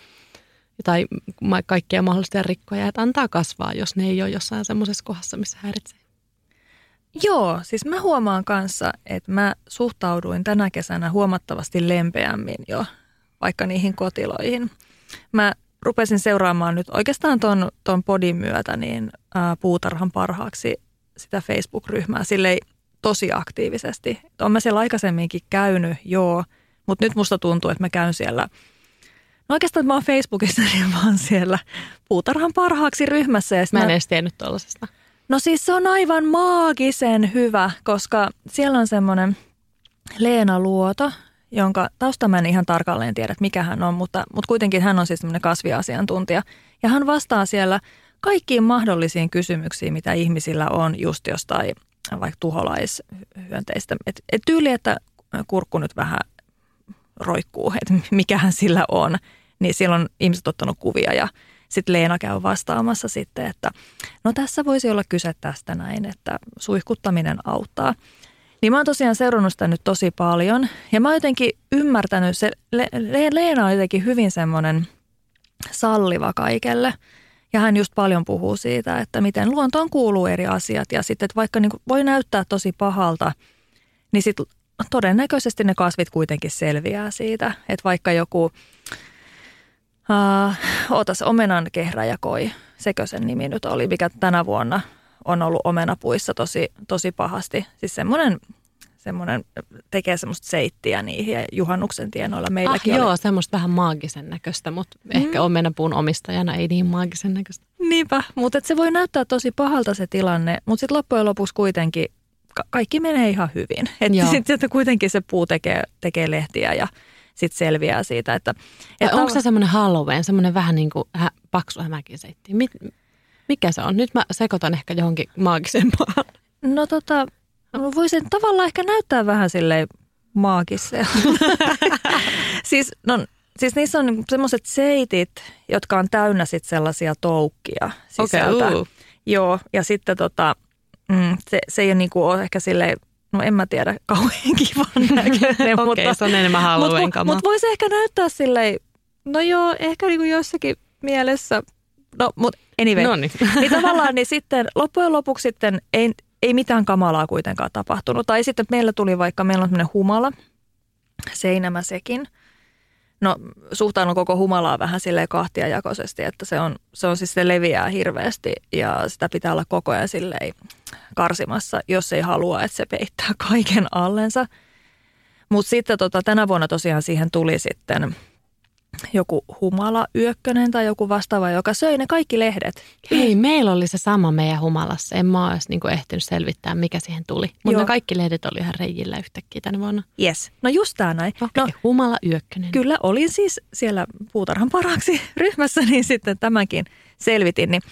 tai kaikkia mahdollisia rikkoja, että antaa kasvaa, jos ne ei ole jossain semmoisessa kohdassa, missä häiritsee. Joo, siis mä huomaan kanssa, että mä suhtauduin tänä kesänä huomattavasti lempeämmin jo vaikka niihin kotiloihin. Mä rupesin seuraamaan nyt oikeastaan ton, ton podin myötä niin ää, puutarhan parhaaksi sitä Facebook-ryhmää silleen tosi aktiivisesti. Olen mä siellä aikaisemminkin käynyt, joo, mutta nyt musta tuntuu, että mä käyn siellä – No oikeastaan mä oon Facebookissa, [LAUGHS] niin mä oon siellä puutarhan parhaaksi ryhmässä. Ja mä en mä... edes tiennyt tuollaisesta. No siis se on aivan maagisen hyvä, koska siellä on semmoinen Leena Luoto, jonka tausta mä en ihan tarkalleen tiedä, että mikä hän on, mutta, mutta kuitenkin hän on siis semmoinen kasviasiantuntija. Ja hän vastaa siellä kaikkiin mahdollisiin kysymyksiin, mitä ihmisillä on just jostain vaikka tuholaishyönteistä. Et, et tyyli, että kurkku nyt vähän roikkuu, että mikähän sillä on niin silloin ihmiset ottanut kuvia ja sitten Leena käy vastaamassa sitten, että no tässä voisi olla kyse tästä näin, että suihkuttaminen auttaa. Niin mä oon tosiaan seurannut sitä nyt tosi paljon ja mä oon jotenkin ymmärtänyt, se Le- Le- Leena on jotenkin hyvin semmoinen salliva kaikelle. Ja hän just paljon puhuu siitä, että miten luontoon kuuluu eri asiat ja sitten, että vaikka niin voi näyttää tosi pahalta, niin sitten todennäköisesti ne kasvit kuitenkin selviää siitä. Että vaikka joku Uh, ootas, omenan kehräjakoi, sekö sen nimi nyt oli, mikä tänä vuonna on ollut omenapuissa tosi, tosi pahasti. Siis semmoinen semmoinen tekee semmoista seittiä niihin ja juhannuksen tienoilla meilläkin ah, oli. joo, semmoista vähän maagisen näköistä, mutta mm. ehkä omenapuun omistajana ei niin maagisen näköistä. Niinpä, mutta se voi näyttää tosi pahalta se tilanne, mutta sitten loppujen lopuksi kuitenkin ka- kaikki menee ihan hyvin. Että sitten kuitenkin se puu tekee, tekee lehtiä ja sit selviää siitä. Että, että onko se semmoinen Halloween, semmoinen vähän niin kuin hä, paksu hämäkinseitti? Mit, mikä se on? Nyt mä sekoitan ehkä johonkin maagisempaan. No tota, voisin tavallaan ehkä näyttää vähän silleen maagiselta. [LAUGHS] siis, no, siis niissä on niinku semmoiset seitit, jotka on täynnä sit sellaisia toukkia sisältä. Okay, uh. Joo, ja sitten tota, mm, se, se ei ole, niinku ole ehkä silleen no en mä tiedä, [LAUGHS] kauhean kivan näköinen. Okei, okay, se on enemmän Halloween Mutta mut voisi ehkä näyttää silleen, no joo, ehkä niinku jossakin mielessä, no mutta anyway. No niin. niin [LAUGHS] tavallaan niin sitten loppujen lopuksi sitten ei, ei mitään kamalaa kuitenkaan tapahtunut. Tai sitten meillä tuli vaikka, meillä on tämmöinen humala, seinämä sekin – No suhtaudun koko humalaa vähän sille kahtiajakoisesti, että se on, se on siis se leviää hirveästi ja sitä pitää olla koko ajan silleen karsimassa, jos ei halua, että se peittää kaiken allensa. Mutta sitten tota, tänä vuonna tosiaan siihen tuli sitten joku humala yökkönen tai joku vastaava, joka söi ne kaikki lehdet. Hei, meillä oli se sama meidän humalassa. En mä olisi niinku ehtinyt selvittää, mikä siihen tuli. Mutta ne kaikki lehdet oli ihan reijillä yhtäkkiä tänä vuonna. Yes. No just tämä näin. Okay, no, humala yökkönen. Kyllä, olin siis siellä puutarhan paraksi [LAUGHS] ryhmässä, niin sitten tämänkin selvitin. Niin,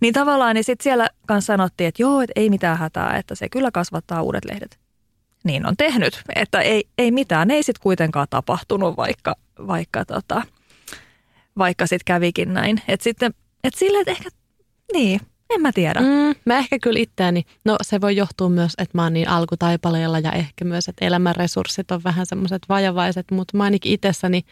niin tavallaan niin sitten siellä kanssa sanottiin, että joo, että ei mitään hätää, että se kyllä kasvattaa uudet lehdet. Niin on tehnyt, että ei, ei mitään, ei sitten kuitenkaan tapahtunut, vaikka vaikka, tota, vaikka sitten kävikin näin. Että sitten, että sille, että ehkä, niin, en mä tiedä. Mm, mä ehkä kyllä itseäni, no se voi johtua myös, että mä oon niin alkutaipaleella ja ehkä myös, että elämän resurssit on vähän semmoiset vajavaiset, mutta mä ainakin itsessäni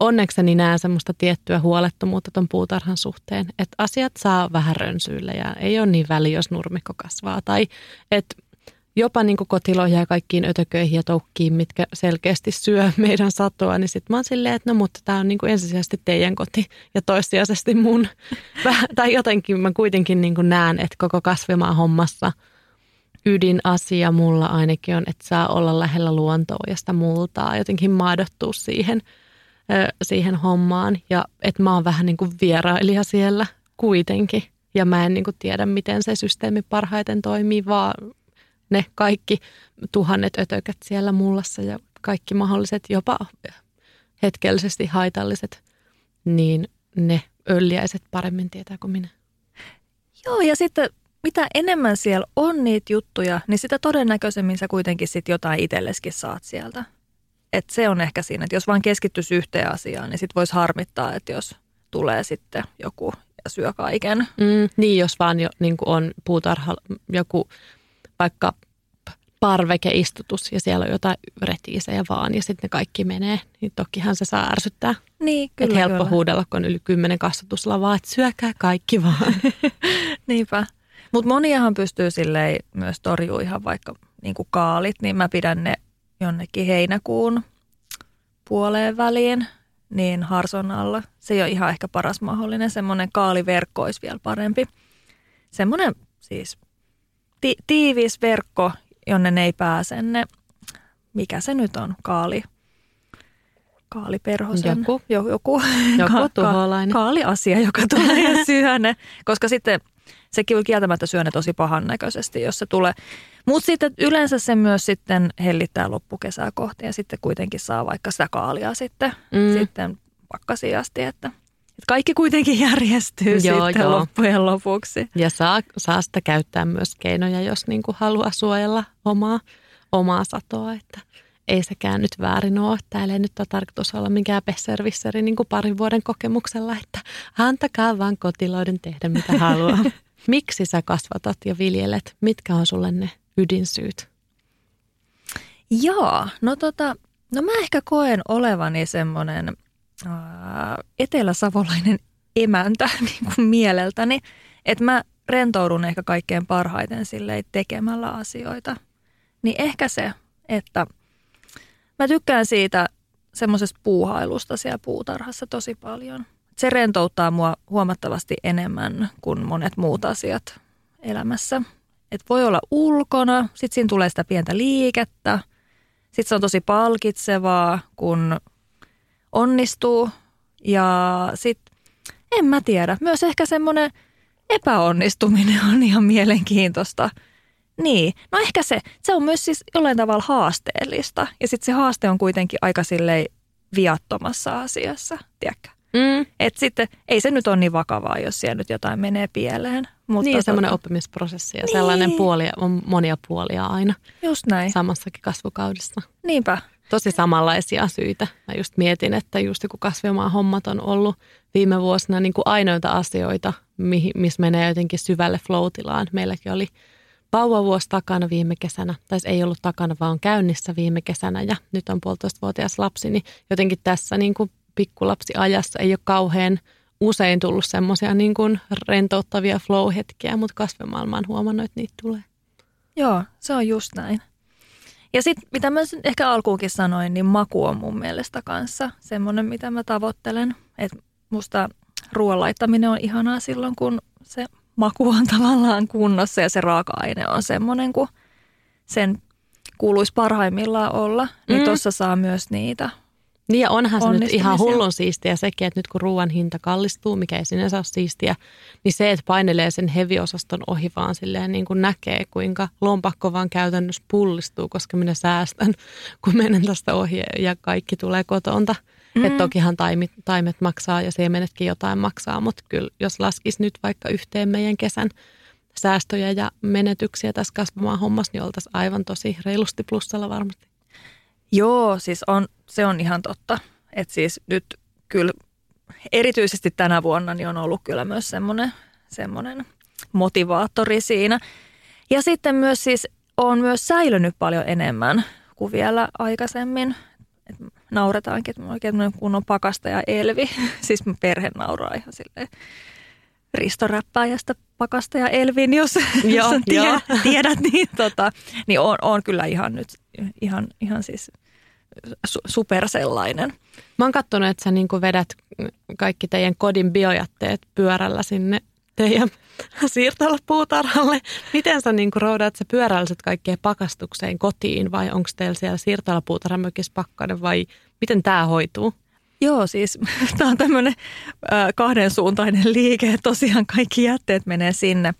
onnekseni näen semmoista tiettyä huolettomuutta ton puutarhan suhteen, että asiat saa vähän rönsyillä ja ei ole niin väli, jos nurmikko kasvaa tai että jopa niin kotiloihin ja kaikkiin ötököihin ja toukkiin, mitkä selkeästi syö [LAUGHS] meidän satoa, niin sitten mä oon silleen, että no mutta tämä on niin kuin ensisijaisesti teidän koti ja toissijaisesti mun. [LAUGHS] tai jotenkin mä kuitenkin niin kuin näen, että koko kasvimaa hommassa ydinasia mulla ainakin on, että saa olla lähellä luontoa ja sitä multaa, jotenkin maadottua siihen, siihen hommaan. Ja että mä oon vähän niin kuin vierailija siellä kuitenkin. Ja mä en niin kuin tiedä, miten se systeemi parhaiten toimii, vaan ne kaikki tuhannet ötökät siellä mullassa ja kaikki mahdolliset, jopa hetkellisesti haitalliset, niin ne ölliäiset paremmin tietää kuin minä. Joo, ja sitten mitä enemmän siellä on niitä juttuja, niin sitä todennäköisemmin sä kuitenkin sit jotain itselleskin saat sieltä. Et se on ehkä siinä, että jos vaan keskittyisi yhteen asiaan, niin sit voisi harmittaa, että jos tulee sitten joku ja syö kaiken. Mm, niin, jos vaan jo, niin on puutarha, joku vaikka parvekeistutus ja siellä on jotain retiisejä vaan ja sitten ne kaikki menee, niin tokihan se saa ärsyttää. Niin, kyllä. Että helppo kyllä. huudella, kun on yli kymmenen kasvatuslavaa, että syökää kaikki vaan. [LAUGHS] Niinpä. Mutta moniahan pystyy silleen myös torjuu ihan vaikka niin kuin kaalit, niin mä pidän ne jonnekin heinäkuun puoleen väliin, niin harson alla. Se ei ole ihan ehkä paras mahdollinen. Semmoinen kaaliverkko olisi vielä parempi. Semmoinen siis ti- tiivis verkko, jonne ne ei pääse ne, mikä se nyt on, kaali, kaaliperhosen. Joku. Jo, joku. Joku ka- tuholainen. Kaaliasia, joka tulee ja syö ne. Koska sitten sekin kyllä kieltämättä syö ne tosi pahan näköisesti, jos se tulee. Mutta sitten yleensä se myös sitten hellittää loppukesää kohti ja sitten kuitenkin saa vaikka sitä kaalia sitten, mm. sitten pakkasiasti, että, että kaikki kuitenkin järjestyy Joo, sitten joo. loppujen lopuksi. Ja saa, saa sitä käyttää myös keinoja, jos niin kuin haluaa suojella omaa, omaa satoa, että ei sekään nyt väärin ole. Täällä ei nyt ole tarkoitus olla mikään pesservisseri niin kuin parin vuoden kokemuksella, että antakaa vaan kotiloiden tehdä mitä haluaa. [LAUGHS] Miksi sä kasvatat ja viljelet? Mitkä on sulle ne ydinsyyt? Joo, no tota, no mä ehkä koen olevani semmoinen äh, eteläsavolainen emäntä [LAUGHS] niin kuin mieleltäni, että mä rentoudun ehkä kaikkein parhaiten silleen tekemällä asioita. Niin ehkä se, että mä tykkään siitä semmoisesta puuhailusta siellä puutarhassa tosi paljon. Se rentouttaa mua huomattavasti enemmän kuin monet muut asiat elämässä. Et voi olla ulkona, sitten siinä tulee sitä pientä liikettä, sitten se on tosi palkitsevaa, kun onnistuu ja sitten en mä tiedä, myös ehkä semmoinen epäonnistuminen on ihan mielenkiintoista. Niin, no ehkä se, se on myös siis jollain tavalla haasteellista ja sitten se haaste on kuitenkin aika silleen viattomassa asiassa, tiedätkö? Mm. Et sitten ei se nyt ole niin vakavaa, jos siellä nyt jotain menee pieleen. Mutta Niin, semmoinen tota, oppimisprosessi ja Niin. sellainen puoli, on monia puolia aina Just näin, samassakin kasvukaudessa. niinpä. Tosi samanlaisia syitä. Mä just mietin, että just kun kasvimaan hommat on ollut viime vuosina niin kuin ainoita asioita, missä menee jotenkin syvälle floatilaan. Meilläkin oli vauvavuosi takana viime kesänä, tai ei ollut takana, vaan käynnissä viime kesänä ja nyt on puolitoistavuotias lapsi, niin jotenkin tässä niin kuin pikkulapsiajassa ei ole kauhean usein tullut semmoisia niin kuin rentouttavia flow-hetkiä, mutta kasvimaailma on huomannut, että niitä tulee. Joo, se on just näin. Ja sitten mitä mä ehkä alkuunkin sanoin, niin maku on mun mielestä kanssa semmoinen, mitä mä tavoittelen. Että musta ruoan laittaminen on ihanaa silloin, kun se maku on [LAUGHS] tavallaan kunnossa ja se raaka-aine on semmoinen, kun sen kuuluisi parhaimmillaan olla. Niin Mm. tuossa saa myös niitä. Niin ja onhan se nyt ihan hullun siistiä sekin, että nyt kun ruoan hinta kallistuu, mikä ei sinänsä ole siistiä, niin se, että painelee sen heviosaston ohi vaan silleen niin kuin näkee, kuinka lompakko vaan käytännössä pullistuu, koska minä säästän, [LAUGHS] kun menen tästä ohi ja kaikki tulee kotonta. Mm. Että tokihan taimet, taimet maksaa ja siemenetkin jotain maksaa, mutta kyllä jos laskisi nyt vaikka yhteen meidän kesän säästöjä ja menetyksiä tässä kasvamaan hommassa, niin oltaisiin aivan tosi reilusti plussalla varmasti. Joo, siis on, se on ihan totta. Että siis nyt kyllä erityisesti tänä vuonna niin on ollut kyllä myös semmoinen, semmoinen motivaattori siinä. Ja sitten myös siis on myös säilynyt paljon enemmän kuin vielä aikaisemmin. Et nauretaankin, että mä oikein kunnon pakasta ja elvi. [LAUGHS] siis mun perhe nauraa ihan silleen ristoräppäjästä pakasta ja elvin, jos, jos [LAUGHS] Joo, joo. tiedät, [LAUGHS] tiedät niin, tota, niin on, on kyllä ihan nyt ihan, ihan siis su, super sellainen. Mä oon katsonut, että sä niin vedät kaikki teidän kodin biojätteet pyörällä sinne teidän [LAUGHS] siirtolapuutarhalle. Miten sä niin roudaat sä pyöräilyset kaikkeen pakastukseen kotiin vai onko teillä siellä siirtolapuutarhamökissä pakkanen vai miten tämä hoituu? Joo, siis [LAUGHS] tämä on tämmöinen kahdensuuntainen [LAUGHS] liike. Tosiaan kaikki jätteet menee sinne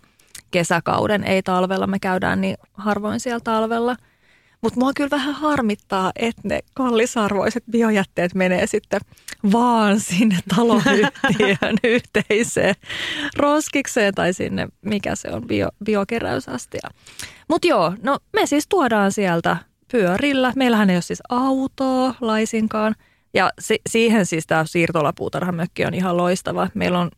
kesäkauden, ei talvella. Me käydään niin harvoin siellä talvella – mutta mua kyllä vähän harmittaa, että ne kallisarvoiset biojätteet menee sitten vaan sinne taloyhtiön [LAUGHS] yhteiseen roskikseen tai sinne, mikä se on, bio, biokeräysastia. Mutta joo, no me siis tuodaan sieltä pyörillä. Meillähän ei ole siis autoa laisinkaan. Ja si- siihen siis tämä siirtolapuutarhamökki on ihan loistava. Meillä on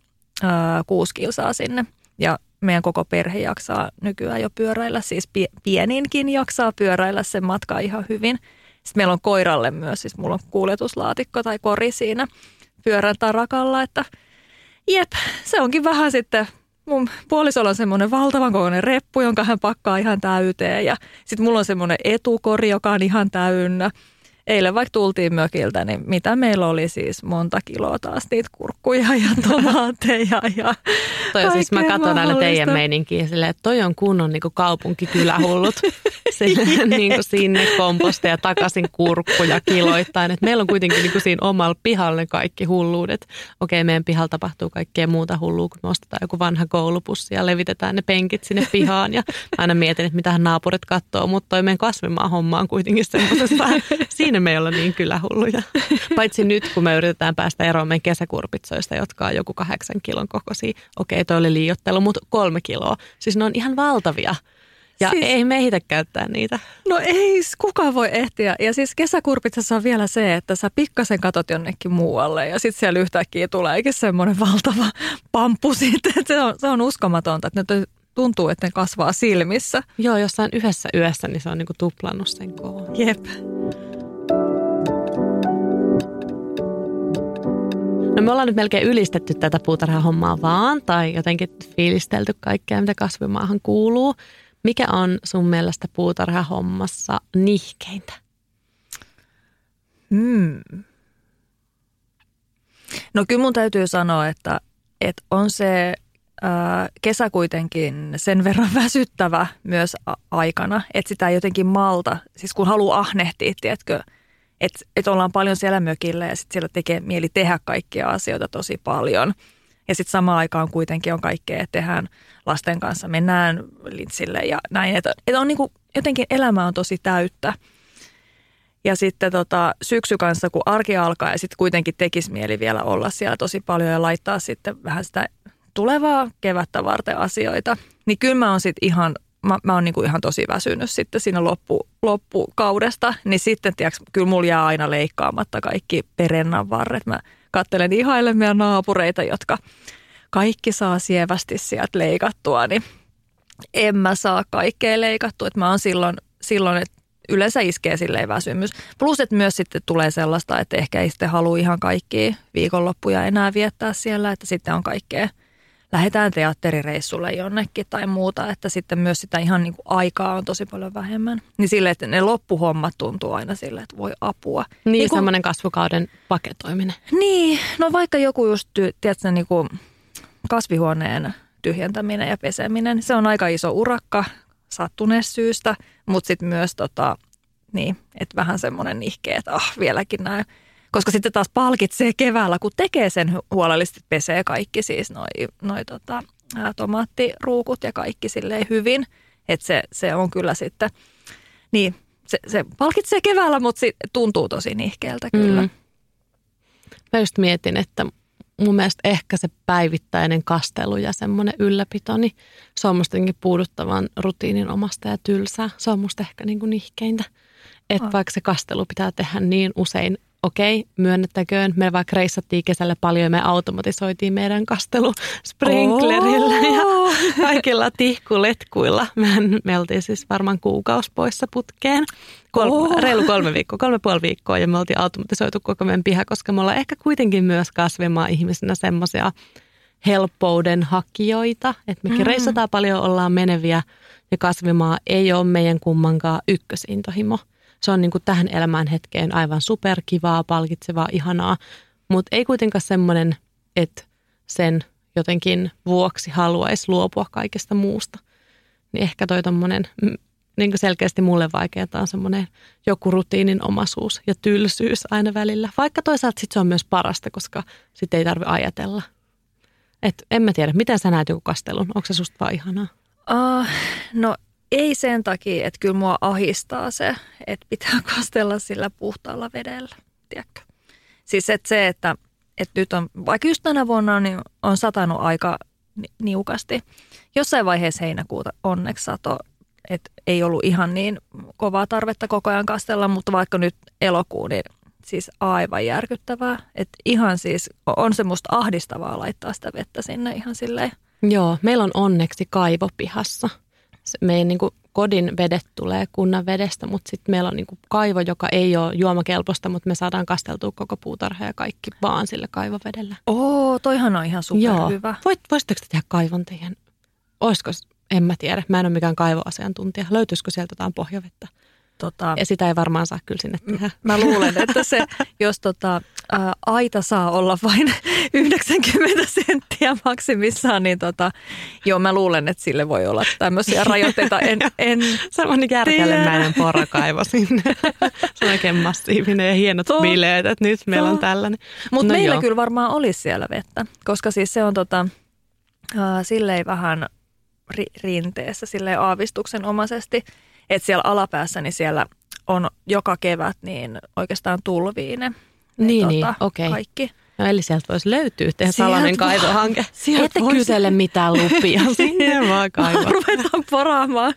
ää, kuusi kilsaa sinne ja meidän koko perhe jaksaa nykyään jo pyöräillä, siis pieninkin jaksaa pyöräillä sen matka ihan hyvin. Sitten meillä on koiralle myös, siis mulla on kuljetuslaatikko tai kori siinä pyörän tarakalla, että jep, se onkin vähän sitten, mun puolisolla on semmoinen valtavan kokoinen reppu, jonka hän pakkaa ihan täyteen ja sitten mulla on semmoinen etukori, joka on ihan täynnä eilen vaikka tultiin mökiltä, niin mitä meillä oli siis monta kiloa taas niitä kurkkuja ja [LAUGHS] tomaatteja ja Toi siis mä katson aina teidän meininkiä silleen, että toi on kunnon niin kaupunkikylähullut. Silleen, [LAUGHS] niin kuin sinne komposteja takaisin kurkkuja kiloittain. Et meillä on kuitenkin niin kuin siinä omalla pihalla ne kaikki hulluudet. Okei, meidän pihalla tapahtuu kaikkea muuta hullua, kun me ostetaan joku vanha koulupussi ja levitetään ne penkit sinne pihaan. Ja mä aina mietin, että mitähän naapurit katsoo, mutta toi meidän kasvimaa homma on kuitenkin semmoisessa, [LAUGHS] siinä me ei olla niin kylähulluja. [LAUGHS] Paitsi nyt, kun me yritetään päästä eroon meidän kesäkurpitsoista, jotka on joku kahdeksan kilon kokoisia. Okei, toi oli liiottelu, mutta kolme kiloa. Siis ne on ihan valtavia. Ja siis, ei me ehditä käyttää niitä. No ei kukaan voi ehtiä. Ja siis kesäkurpitsassa on vielä se, että sä pikkasen katot jonnekin muualle ja sitten siellä yhtäkkiä tuleekin semmoinen valtava pamppu sitten. Se on, se on uskomatonta, että ne tuntuu, että ne kasvaa silmissä. Joo, jossain yhdessä yössä, niin se on niinku tuplannut sen koon. Jep. No me ollaan nyt melkein ylistetty tätä puutarhahommaa vaan, tai jotenkin fiilistelty kaikkea, mitä kasvimaahan kuuluu. Mikä on sun mielestä puutarhahommassa nihkeintä? Hmm. No kyllä mun täytyy sanoa, että, että on se ää, kesä kuitenkin sen verran [LAUGHS] väsyttävä myös a- aikana, että sitä ei jotenkin malta, siis kun haluaa ahnehtia, tiedätkö, että et ollaan paljon siellä mökillä ja sitten siellä tekee mieli tehdä kaikkia asioita tosi paljon. Ja sitten samaan aikaan kuitenkin on kaikkea, että tehdään lasten kanssa, mennään lintsille ja näin. Että et on niinku, jotenkin elämä on tosi täyttä. Ja sitten tota, syksy kanssa, kun arki alkaa ja sitten kuitenkin tekisi mieli vielä olla siellä tosi paljon ja laittaa sitten vähän sitä tulevaa kevättä varten asioita, niin kyllä mä oon sitten ihan mä, mä oon niinku ihan tosi väsynyt sitten siinä loppu, loppukaudesta, niin sitten tiiäks, kyllä mulla jää aina leikkaamatta kaikki perennan varret. Mä kattelen ihaille meidän naapureita, jotka kaikki saa sievästi sieltä leikattua, niin en mä saa kaikkea leikattua. Että mä oon silloin, silloin että yleensä iskee silleen väsymys. Plus, että myös sitten tulee sellaista, että ehkä ei sitten halua ihan kaikkia viikonloppuja enää viettää siellä, että sitten on kaikkea – lähdetään teatterireissulle jonnekin tai muuta, että sitten myös sitä ihan niin kuin aikaa on tosi paljon vähemmän. Niin sille, että ne loppuhommat tuntuu aina sille, että voi apua. Niin, niin semmoinen kasvukauden paketoiminen. Niin, no vaikka joku just, tiedätkö, niin kuin kasvihuoneen tyhjentäminen ja peseminen, se on aika iso urakka sattuneesta syystä, mutta sitten myös tota, niin, että vähän semmoinen nihkeä, että ah, vieläkin näin koska sitten taas palkitsee keväällä, kun tekee sen huolellisesti, pesee kaikki siis noi, noi tota, tomaattiruukut ja kaikki silleen hyvin. Että se, se on kyllä sitten, niin se, se palkitsee keväällä, mutta se tuntuu tosi nihkeältä kyllä. Mm. Mä just mietin, että mun mielestä ehkä se päivittäinen kastelu ja semmoinen ylläpito, niin se on musta puuduttavan rutiinin omasta ja tylsää. Se on musta ehkä niin kuin nihkeintä. Että vaikka se kastelu pitää tehdä niin usein okei, myönnettäköön, me vaikka reissattiin kesällä paljon ja me automatisoitiin meidän kastelu sprinklerilla oh. ja [LAUGHS] kaikilla tihkuletkuilla. Me, me oltiin siis varmaan kuukausi poissa putkeen, Kolme, oh. reilu kolme viikkoa, kolme puoli viikkoa ja me oltiin automatisoitu koko meidän piha, koska me ollaan ehkä kuitenkin myös kasvimaan ihmisenä semmoisia helppouden hakijoita, että mekin mm. reissataan paljon, ollaan meneviä ja kasvimaa ei ole meidän kummankaan ykkösintohimo – se on niin kuin tähän elämään hetkeen aivan superkivaa, palkitsevaa, ihanaa, mutta ei kuitenkaan semmoinen, että sen jotenkin vuoksi haluaisi luopua kaikesta muusta. Niin ehkä toi tommonen, mm, niin kuin selkeästi mulle vaikeaa on semmoinen joku rutiinin omaisuus ja tylsyys aina välillä. Vaikka toisaalta sit se on myös parasta, koska sitten ei tarvi ajatella. Et en mä tiedä, miten sä näet joku kastelun? Onko se susta vaan ihanaa? Uh, no ei sen takia, että kyllä mua ahistaa se, että pitää [LAUGHS] kastella sillä puhtaalla vedellä, tiedätkö? Siis että se, että, että nyt on, vaikka just tänä vuonna on, niin on satanut aika niukasti. Jossain vaiheessa heinäkuuta onneksi sato, että ei ollut ihan niin kovaa tarvetta koko ajan kastella, mutta vaikka nyt elokuun, niin siis aivan järkyttävää. Että ihan siis on se musta ahdistavaa laittaa sitä vettä sinne ihan silleen. Joo, meillä on onneksi kaivo pihassa. Meidän niin kuin kodin vedet tulee kunnan vedestä, mutta sitten meillä on niin kuin kaivo, joka ei ole juomakelpoista, mutta me saadaan kasteltua koko puutarha ja kaikki vaan sillä kaivovedellä. Oo, toihan on ihan superhyvä. Joo. Voit, voisitteko te tehdä kaivon teidän? Olisiko, en mä tiedä, mä en ole mikään kaivoasiantuntija. Löytyisikö sieltä jotain pohjavettä? Tota, ja sitä ei varmaan saa kyllä sinne tehdä. [LAUGHS] Mä luulen, että se, jos tota, ää, aita saa olla vain [LAUGHS] 90 senttiä maksimissaan, niin tota, joo, mä luulen, että sille voi olla tämmöisiä rajoitteita. En, [LAUGHS] en Semmoinen kärkälemäinen porakaivo sinne. Se on oikein massiivinen ja hienot to, bileet, että nyt meillä on tällainen. Mutta no meillä joo. kyllä varmaan olisi siellä vettä, koska siis se on tota, ää, silleen vähän ri, rinteessä, silleen aavistuksen omaisesti – että siellä alapäässä, niin siellä on joka kevät niin oikeastaan tulviine. Niin, niin tota, okei. Okay. Kaikki. No eli sieltä voisi löytyä tehdä salainen kaivohanke. [LAUGHS] Ette voisi... kysele mitään lupia, [LAUGHS] sinne vaan kaivaa. Ruvetaan poraamaan.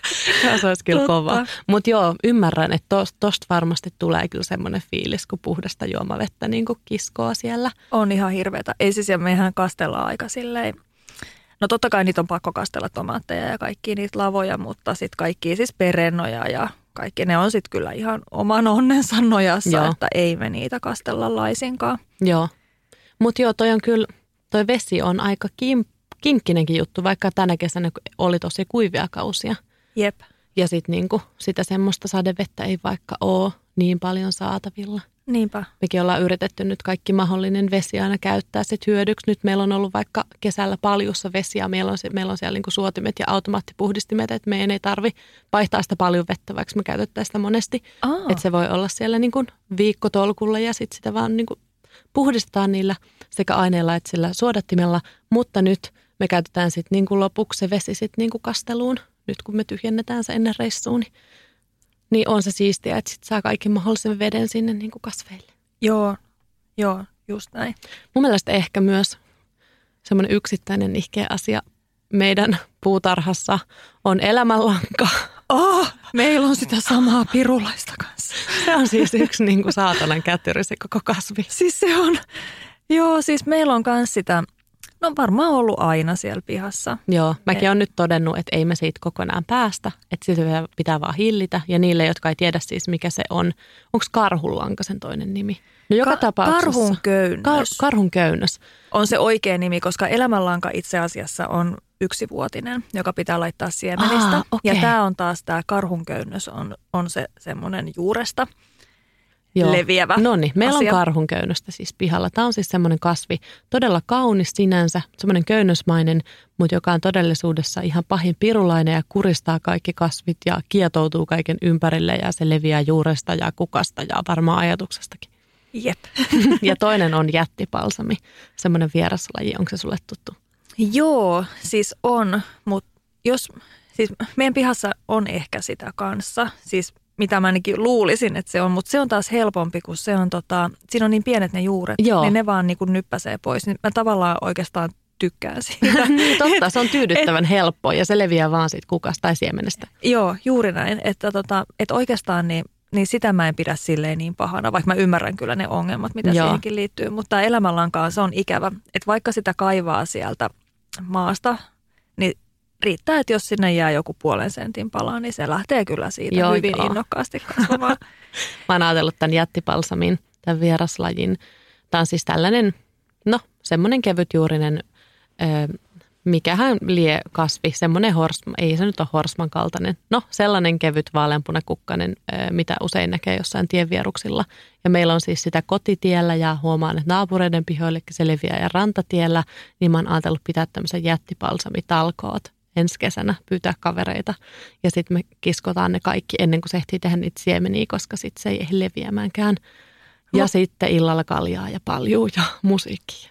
[LAUGHS] se olisi kyllä Totta. kova. Mutta joo, ymmärrän, että tosta tost varmasti tulee kyllä semmoinen fiilis, kun puhdasta juomavettä niin kuin kiskoa siellä. On ihan hirveätä. Ei siis, ja mehän kastellaan aika silleen No totta kai niitä on pakko kastella tomaatteja ja kaikki niitä lavoja, mutta sitten kaikki siis perennoja ja kaikki ne on sitten kyllä ihan oman onnensa nojassa, joo. että ei me niitä kastella laisinkaan. Joo, mutta joo toi on kyllä, toi vesi on aika kim, kinkkinenkin juttu, vaikka tänä kesänä oli tosi kuivia kausia. Jep. Ja sitten niinku, sitä semmoista sadevettä ei vaikka ole niin paljon saatavilla. Niinpä. Mekin ollaan yritetty nyt kaikki mahdollinen vesi aina käyttää sit hyödyksi. Nyt meillä on ollut vaikka kesällä paljussa vesiä. Meillä on, meillä on siellä niinku suotimet ja automaattipuhdistimet, että meidän ei tarvi vaihtaa sitä paljon vettä, vaikka me käytettäisiin sitä monesti. Että se voi olla siellä niinku viikkotolkulla ja sitten sitä vaan niinku puhdistetaan niillä sekä aineilla että sillä suodattimella. Mutta nyt me käytetään sitten niinku lopuksi se vesi sitten niinku kasteluun, nyt kun me tyhjennetään se ennen reissuun. Niin niin on se siistiä, että sit saa kaikki mahdollisen veden sinne niin kuin kasveille. Joo, joo, just näin. Mun mielestä ehkä myös semmoinen yksittäinen ihkeä asia meidän puutarhassa on elämänlanka. Oh, meillä on sitä samaa pirulaista kanssa. Se on siis yksi niin kuin saatanan kätyri se koko kasvi. Siis se on, joo siis meillä on myös sitä No varmaan ollut aina siellä pihassa. Joo, mäkin olen nyt todennut, että ei me siitä kokonaan päästä, että sitä pitää vaan hillitä. Ja niille, jotka ei tiedä siis mikä se on, onko karhullanka sen toinen nimi? No joka Ka- tapauksessa. Karhun köynnös. Kar- karhun köynnös. On se oikea nimi, koska elämänlanka itse asiassa on yksivuotinen, joka pitää laittaa siemenistä. Aa, okay. Ja tämä on taas tämä karhun köynnös on, on se semmoinen juuresta – Joo. leviävä No niin, meillä asia. on karhunköynnöstä siis pihalla. Tämä on siis semmoinen kasvi, todella kaunis sinänsä, semmoinen köynnösmainen, mutta joka on todellisuudessa ihan pahin pirulainen ja kuristaa kaikki kasvit ja kietoutuu kaiken ympärille ja se leviää juuresta ja kukasta ja varmaan ajatuksestakin. Jep. [LAUGHS] ja toinen on jättipalsami, semmoinen vieraslaji, onko se sulle tuttu? Joo, siis on, mutta jos, siis meidän pihassa on ehkä sitä kanssa, siis mitä mä ainakin luulisin, että se on, mutta se on taas helpompi, kun se on tota, siinä on niin pienet ne juuret, Joo. niin ne vaan niin kuin nyppäsee pois. Niin mä tavallaan oikeastaan tykkään siitä. [LAUGHS] niin totta, se on [LAUGHS] tyydyttävän et, helppo ja se leviää vaan siitä kukasta tai siemenestä. Joo, juuri näin. Että, tota, että oikeastaan niin, niin sitä mä en pidä silleen niin pahana, vaikka mä ymmärrän kyllä ne ongelmat, mitä Joo. siihenkin liittyy. Mutta elämänlankaan se on ikävä, että vaikka sitä kaivaa sieltä maasta, riittää, että jos sinne jää joku puolen sentin pala, niin se lähtee kyllä siitä joo, hyvin joo. innokkaasti kasvamaan. [LAUGHS] Mä oon ajatellut tämän jättipalsamin, tämän vieraslajin. Tämä on siis tällainen, no semmoinen kevytjuurinen ö, mikähän lie kasvi, semmoinen horsma, ei se nyt ole horsman kaltainen. No sellainen kevyt vaaleanpunakukkainen, mitä usein näkee jossain tienvieruksilla. Ja meillä on siis sitä kotitiellä ja huomaan, että naapureiden pihoillekin se leviää ja rantatiellä, niin mä oon ajatellut pitää tämmöisen jättipalsamitalkoot ensi kesänä, pyytää kavereita. Ja sitten me kiskotaan ne kaikki ennen kuin se ehtii tehdä niitä siemeniä, koska sitten se ei ehdi leviämäänkään. Ja no. sitten illalla kaljaa ja paljuu ja [LAUGHS] musiikkia.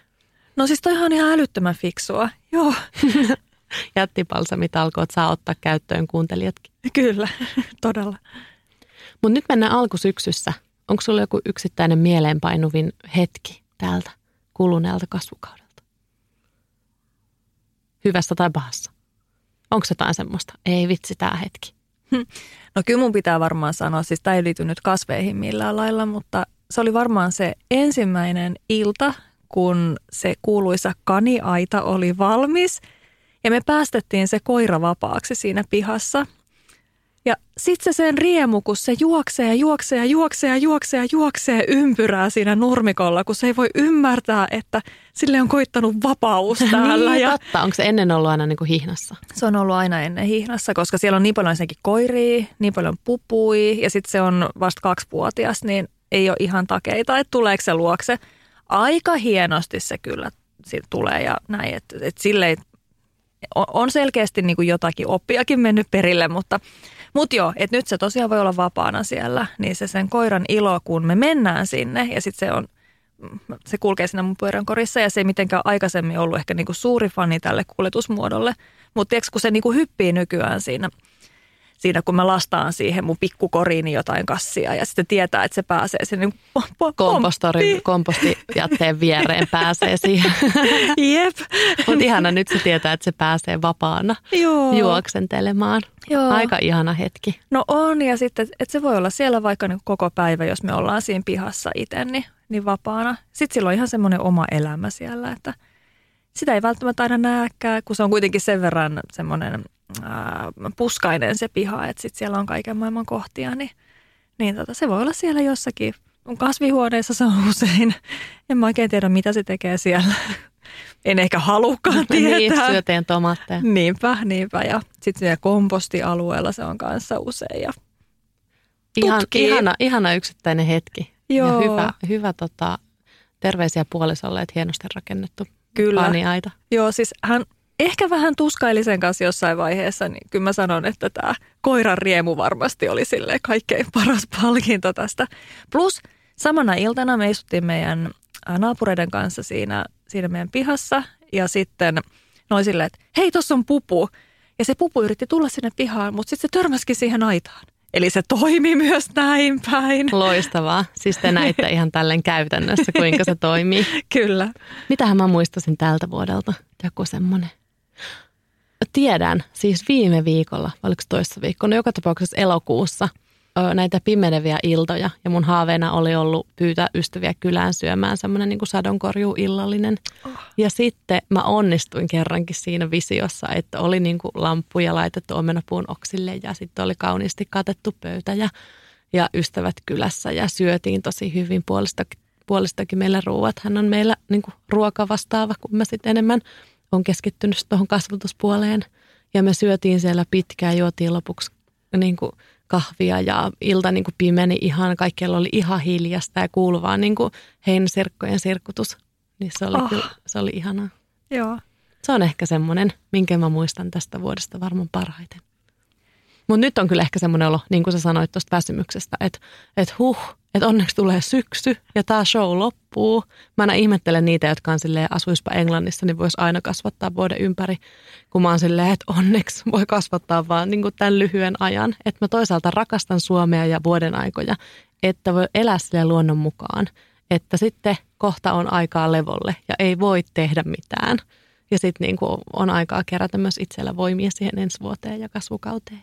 No siis toi on ihan älyttömän fiksua. Joo. [LAUGHS] Jättipalsamitalkoot saa ottaa käyttöön kuuntelijatkin. Kyllä, [LAUGHS] todella. Mutta nyt mennään alkusyksyssä. Onko sulla joku yksittäinen mieleenpainuvin hetki täältä kuluneelta kasvukaudelta? Hyvässä tai pahassa? Onko jotain semmoista? Ei vitsi, tämä hetki. No kyllä mun pitää varmaan sanoa, siis tämä ei liity nyt kasveihin millään lailla, mutta se oli varmaan se ensimmäinen ilta, kun se kuuluisa kaniaita oli valmis ja me päästettiin se koira vapaaksi siinä pihassa. Ja sitten se sen riemu, kun se juoksee ja juoksee ja juoksee ja juoksee ja juoksee ympyrää siinä nurmikolla, kun se ei voi ymmärtää, että sille on koittanut vapaus [LAUGHS] täällä. niin, ja totta. Onko se ennen ollut aina niin kuin hihnassa? Se on ollut aina ennen hihnassa, koska siellä on niin paljon ensinnäkin koiria, niin paljon pupui ja sitten se on vasta kaksivuotias, niin ei ole ihan takeita, että tuleeko se luokse. Aika hienosti se kyllä tulee ja näin, että et silleen on selkeästi niin kuin jotakin oppiakin mennyt perille, mutta, mutta joo, että nyt se tosiaan voi olla vapaana siellä, niin se sen koiran ilo, kun me mennään sinne ja sitten se on se kulkee siinä mun pyörän korissa ja se ei mitenkään aikaisemmin ollut ehkä niin kuin suuri fani tälle kuljetusmuodolle. Mutta kun se niin kuin hyppii nykyään siinä siinä, kun mä lastaan siihen mun pikkukoriini jotain kassia ja sitten tietää, että se pääsee sinne Kompostori, kompostijätteen viereen pääsee siihen. [LAUGHS] Jep. Mutta ihana nyt se tietää, että se pääsee vapaana Joo. juoksentelemaan. Joo. Aika ihana hetki. No on ja sitten, että se voi olla siellä vaikka niin koko päivä, jos me ollaan siinä pihassa itse, niin, niin vapaana. Sitten sillä on ihan semmoinen oma elämä siellä, että sitä ei välttämättä aina näekään, kun se on kuitenkin sen verran semmoinen puskainen se piha, että sit siellä on kaiken maailman kohtia, niin, niin tota, se voi olla siellä jossakin. Kasvihuoneessa se on usein. [LAUGHS] En mä oikein tiedä, mitä se tekee siellä. [LAUGHS] En ehkä halukkaan niin, tietää. niin, syöteen tomaatteja. Niinpä, niinpä. Ja sitten siellä kompostialueella se on kanssa usein. Ja Ihan, ihana, ihana yksittäinen hetki. Joo. Ja hyvä, hyvä tota, terveisiä puolisolle, että hienosti rakennettu Kyllä. Paniaita. Joo, siis hän ehkä vähän tuskailisen kanssa jossain vaiheessa, niin kyllä mä sanon, että tämä koiran riemu varmasti oli sille kaikkein paras palkinto tästä. Plus samana iltana me istuttiin meidän naapureiden kanssa siinä, siinä meidän pihassa ja sitten noin silleen, että hei, tuossa on pupu. Ja se pupu yritti tulla sinne pihaan, mutta sitten se törmäskin siihen aitaan. Eli se toimi myös näin päin. Loistavaa. Siis te näitte ihan tälleen käytännössä, kuinka se toimii. [LAUGHS] Kyllä. Mitähän mä muistasin tältä vuodelta? Joku semmoinen. Tiedän, siis viime viikolla, oliko toissa viikolla, no joka tapauksessa elokuussa näitä pimeneviä iltoja. Ja mun haaveena oli ollut pyytää ystäviä kylään syömään semmoinen niin sadonkorjuu illallinen. Oh. Ja sitten mä onnistuin kerrankin siinä visiossa, että oli niin kuin lamppuja laitettu omenapuun oksille ja sitten oli kauniisti katettu pöytä ja, ja ystävät kylässä ja syötiin tosi hyvin puolestakin, puolestakin meillä ruuat. Hän on meillä niin kuin ruokavastaava, kun mä sitten enemmän – on keskittynyt tuohon kasvatuspuoleen. Ja me syötiin siellä pitkään, juotiin lopuksi niin kuin kahvia ja ilta niin kuin pimeni ihan, kaikkialla oli ihan hiljasta ja kuuluvaa niin kuin heinäsirkkojen sirkutus. Niin se oli, oh. kyllä, se oli ihanaa. Joo. Se on ehkä semmoinen, minkä mä muistan tästä vuodesta varmaan parhaiten. Mutta nyt on kyllä ehkä semmoinen olo, niin kuin sä sanoit tuosta väsymyksestä, että et huh, että onneksi tulee syksy ja tämä show loppuu. Mä aina ihmettelen niitä, jotka on silleen, asuispa Englannissa, niin voisi aina kasvattaa vuoden ympäri. Kun mä oon silleen, että onneksi voi kasvattaa vaan niin tämän lyhyen ajan. Että mä toisaalta rakastan Suomea ja vuoden aikoja, että voi elää sille luonnon mukaan. Että sitten kohta on aikaa levolle ja ei voi tehdä mitään. Ja sitten niin on aikaa kerätä myös itsellä voimia siihen ensi vuoteen ja kasvukauteen.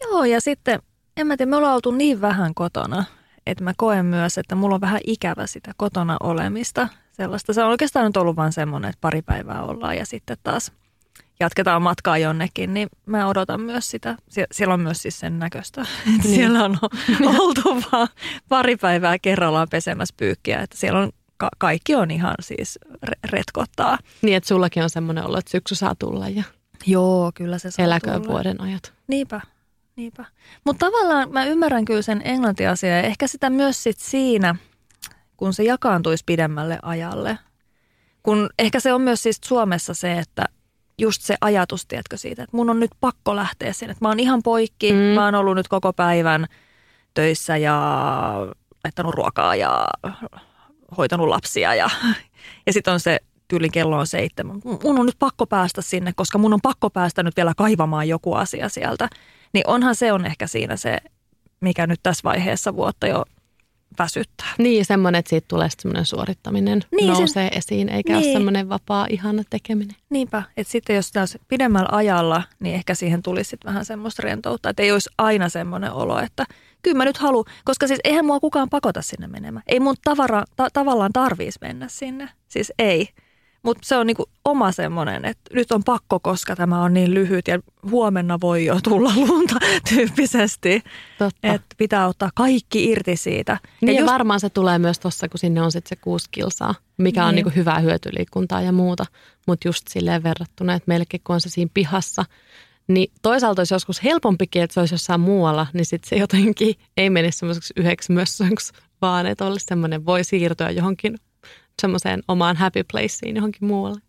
Joo, ja sitten en mä tiedä, me ollaan oltu niin vähän kotona, että mä koen myös, että mulla on vähän ikävä sitä kotona olemista. Sellaista. Se on oikeastaan nyt ollut vain semmoinen, että pari päivää ollaan ja sitten taas jatketaan matkaa jonnekin, niin mä odotan myös sitä. Sie- siellä on myös siis sen näköistä, [LAUGHS] että niin. siellä on [LAUGHS] oltu vaan pari päivää kerrallaan pesemässä pyykkiä. Että siellä on ka- kaikki on ihan siis re- retkottaa. Niin, että sullakin on semmoinen olo, että syksy saa tulla ja Joo, kyllä se saa eläköön tulla. vuoden ajat. Niinpä, niinpä. Mutta tavallaan mä ymmärrän kyllä sen englantiasiaa ja ehkä sitä myös sit siinä, kun se jakaantuisi pidemmälle ajalle. Kun ehkä se on myös siis Suomessa se, että just se ajatus, tiedätkö siitä, että mun on nyt pakko lähteä sinne. Että mä oon ihan poikki, Mm. mä oon ollut nyt koko päivän töissä ja laittanut ruokaa ja hoitanut lapsia ja, [LAUGHS] ja sitten on se tyyli kello on seitsemän. Mun on nyt pakko päästä sinne, koska mun on pakko päästä nyt vielä kaivamaan joku asia sieltä. Niin onhan se on ehkä siinä se, mikä nyt tässä vaiheessa vuotta jo väsyttää. Niin, semmoinen, että siitä tulee sitten semmoinen suorittaminen Niin, se- nousee esiin, eikä ole Niin. semmoinen vapaa, ihana tekeminen. Niinpä, että sitten jos taas pidemmällä ajalla, niin ehkä siihen tulisi sit vähän semmoista rentoutta, että ei olisi aina semmoinen olo, että kyllä mä nyt haluan, koska siis eihän mua kukaan pakota sinne menemään. Ei mun tavara, ta, tavallaan tarvitsisi mennä sinne, siis ei. Mutta se on niinku oma semmoinen, että nyt on pakko, koska tämä on niin lyhyt ja huomenna voi jo tulla [LAUGHS] lunta tyyppisesti. Että pitää ottaa kaikki irti siitä. Niin ja just- varmaan se tulee myös tuossa, kun sinne on sitten se kuusi kilsaa, mikä on Niin. niinku hyvää hyötyliikuntaa ja muuta. Mutta just silleen verrattuna, että meillekin kun on se siinä pihassa, niin toisaalta olisi joskus helpompikin, että se olisi jossain muualla, niin sitten se jotenkin ei menisi semmoiseksi yhdeksi mössöksi, [LAUGHS] vaan että olisi semmoinen, voi siirtyä johonkin semmoiseen omaan happy placeen johonkin muualle.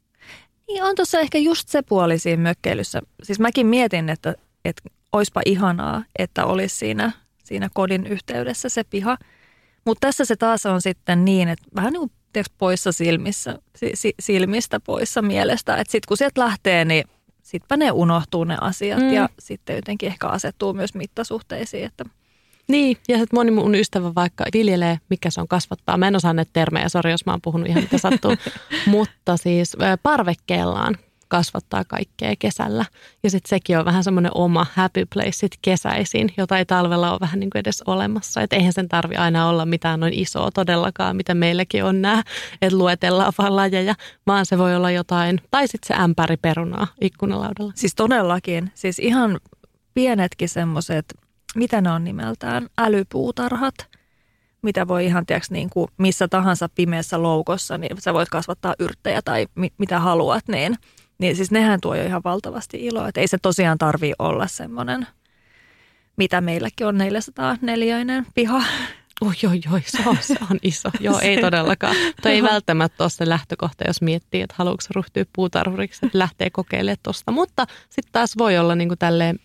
Niin on tuossa ehkä just se puoli siinä mökkeilyssä. Siis mäkin mietin, että, että oispa ihanaa, että olisi siinä, siinä kodin yhteydessä se piha. Mutta tässä se taas on sitten niin, että vähän niin kuin tiedätkö, poissa silmissä, si, si, silmistä, poissa mielestä. Että sitten kun sieltä lähtee, niin sittenpä ne unohtuu ne asiat mm. ja sitten jotenkin ehkä asettuu myös mittasuhteisiin. Että Niin, ja sitten moni mun ystävä vaikka viljelee, mikä se on kasvattaa. Mä en osaa näitä termejä, sori jos mä oon puhunut ihan mitä sattuu. [LAUGHS] Mutta siis parvekkeellaan kasvattaa kaikkea kesällä. Ja sitten sekin on vähän semmoinen oma happy place sit kesäisin, jota ei talvella ole vähän niin kuin edes olemassa. Että eihän sen tarvi aina olla mitään noin isoa todellakaan, mitä meilläkin on nämä, että luetellaan vaan lajeja, vaan se voi olla jotain, tai sitten se ämpäri perunaa ikkunalaudalla. Siis todellakin, siis ihan pienetkin semmoiset, mitä ne on nimeltään, älypuutarhat, mitä voi ihan tiiäks, niin kuin missä tahansa pimeässä loukossa, niin sä voit kasvattaa yrttejä tai mi- mitä haluat, niin, niin siis nehän tuo jo ihan valtavasti iloa. Et ei se tosiaan tarvii olla semmoinen, mitä meilläkin on 404 piha. Oi, oi, oi, se on, se on iso. [LAUGHS] Joo, ei todellakaan. Tuo ei välttämättä ole se lähtökohta, jos miettii, että haluatko ryhtyä puutarhuriksi, että lähtee kokeilemaan tuosta. Mutta sitten taas voi olla niin kuin tälleen,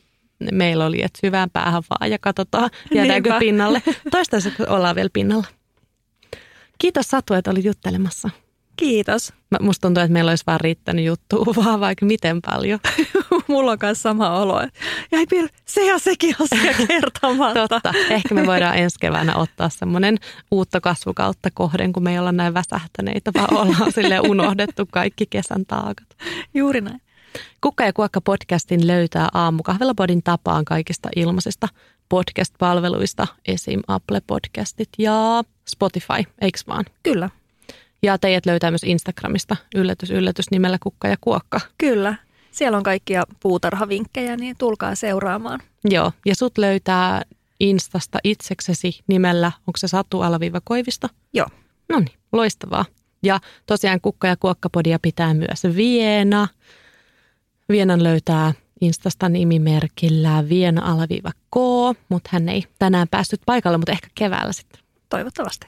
meillä oli, että syvään päähän vaan ja katsotaan, jäädäänkö Niinpä. pinnalle. Toistaiseksi ollaan vielä pinnalla. Kiitos Satu, että oli juttelemassa. Kiitos. Mä, musta tuntuu, että meillä olisi vaan riittänyt juttua [LAUGHS] vaan vaikka miten paljon. [LAUGHS] Mulla on myös sama olo. Jäi pieni, se ja sekin asia [LAUGHS] kertomatta. Totta. Ehkä me voidaan ensi keväänä ottaa semmoinen uutta kasvukautta kohden, kun me ei olla näin väsähtäneitä, vaan ollaan sille unohdettu kaikki kesän taakat. Juuri näin. Kukka ja kuokka podcastin löytää aamukahvelapodin tapaan kaikista ilmaisista podcast-palveluista, esim. Apple Podcastit ja Spotify, eiks vaan? Kyllä, Ja teidät löytää myös Instagramista, yllätys, yllätys nimellä Kukka ja kuokka. kyllä. Siellä on kaikkia puutarhavinkkejä, niin tulkaa seuraamaan. Joo, ja sut löytää Instasta itseksesi nimellä, onko se Satu Alaviiva Koivisto? Joo. No niin, loistavaa. Ja tosiaan Kukka ja Kuokkapodia pitää myös Viena. Vienan löytää Instasta nimimerkillä Viena-K, mutta hän ei tänään päässyt paikalle, mutta ehkä keväällä sitten. Toivottavasti.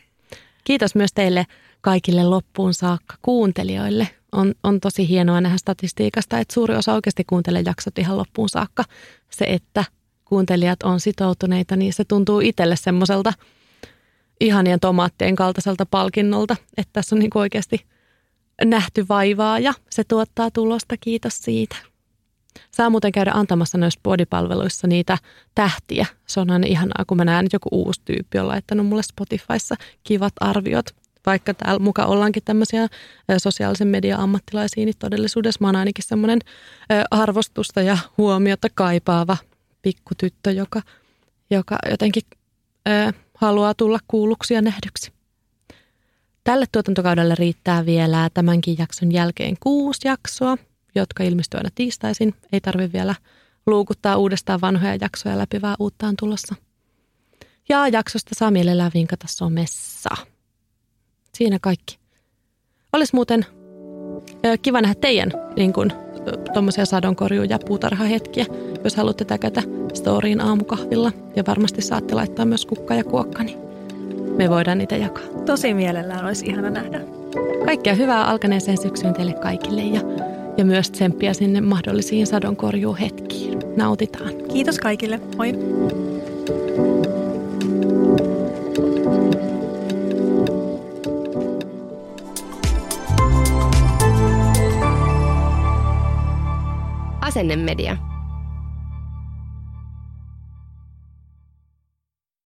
Kiitos myös teille kaikille loppuun saakka kuuntelijoille. On, on tosi hienoa nähdä statistiikasta, että suuri osa oikeasti kuuntelee jaksot ihan loppuun saakka. Se, että kuuntelijat on sitoutuneita, niin se tuntuu itselle semmoiselta ihanien tomaattien kaltaiselta palkinnolta, että tässä on niin oikeasti nähty vaivaa ja se tuottaa tulosta. Kiitos siitä. Saa muuten käydä antamassa noissa podipalveluissa niitä tähtiä. Se on aina ihanaa, kun mä näen, että joku uusi tyyppi on laittanut mulle Spotifyssa kivat arviot. Vaikka täällä muka ollaankin tämmöisiä sosiaalisen median ammattilaisia, niin todellisuudessa mä oon ainakin semmoinen arvostusta ja huomiota kaipaava pikkutyttö, joka, joka jotenkin ö, haluaa tulla kuulluksi ja nähdyksi. Tälle tuotantokaudelle riittää vielä tämänkin jakson jälkeen kuusi jaksoa, jotka ilmestyy aina tiistaisin. Ei tarvitse vielä luukuttaa uudestaan vanhoja jaksoja läpi, vaan uutta on tulossa. Ja jaksosta saa mielellään vinkata somessa. Siinä kaikki. Olisi muuten kiva nähdä teidän niin kuin, tuommoisia sadonkorjuu- ja puutarhahetkiä, jos haluatte täkätä storyin aamukahvilla. Ja varmasti saatte laittaa myös kukka ja kuokka, niin me voidaan niitä jakaa. Tosi mielellään olisi ihana nähdä. Kaikkea hyvää alkaneeseen syksyyn teille kaikille ja, ja myös tsemppiä sinne mahdollisiin sadonkorjuuhetkiin. Nautitaan. Kiitos kaikille. Moi. Asennemedia.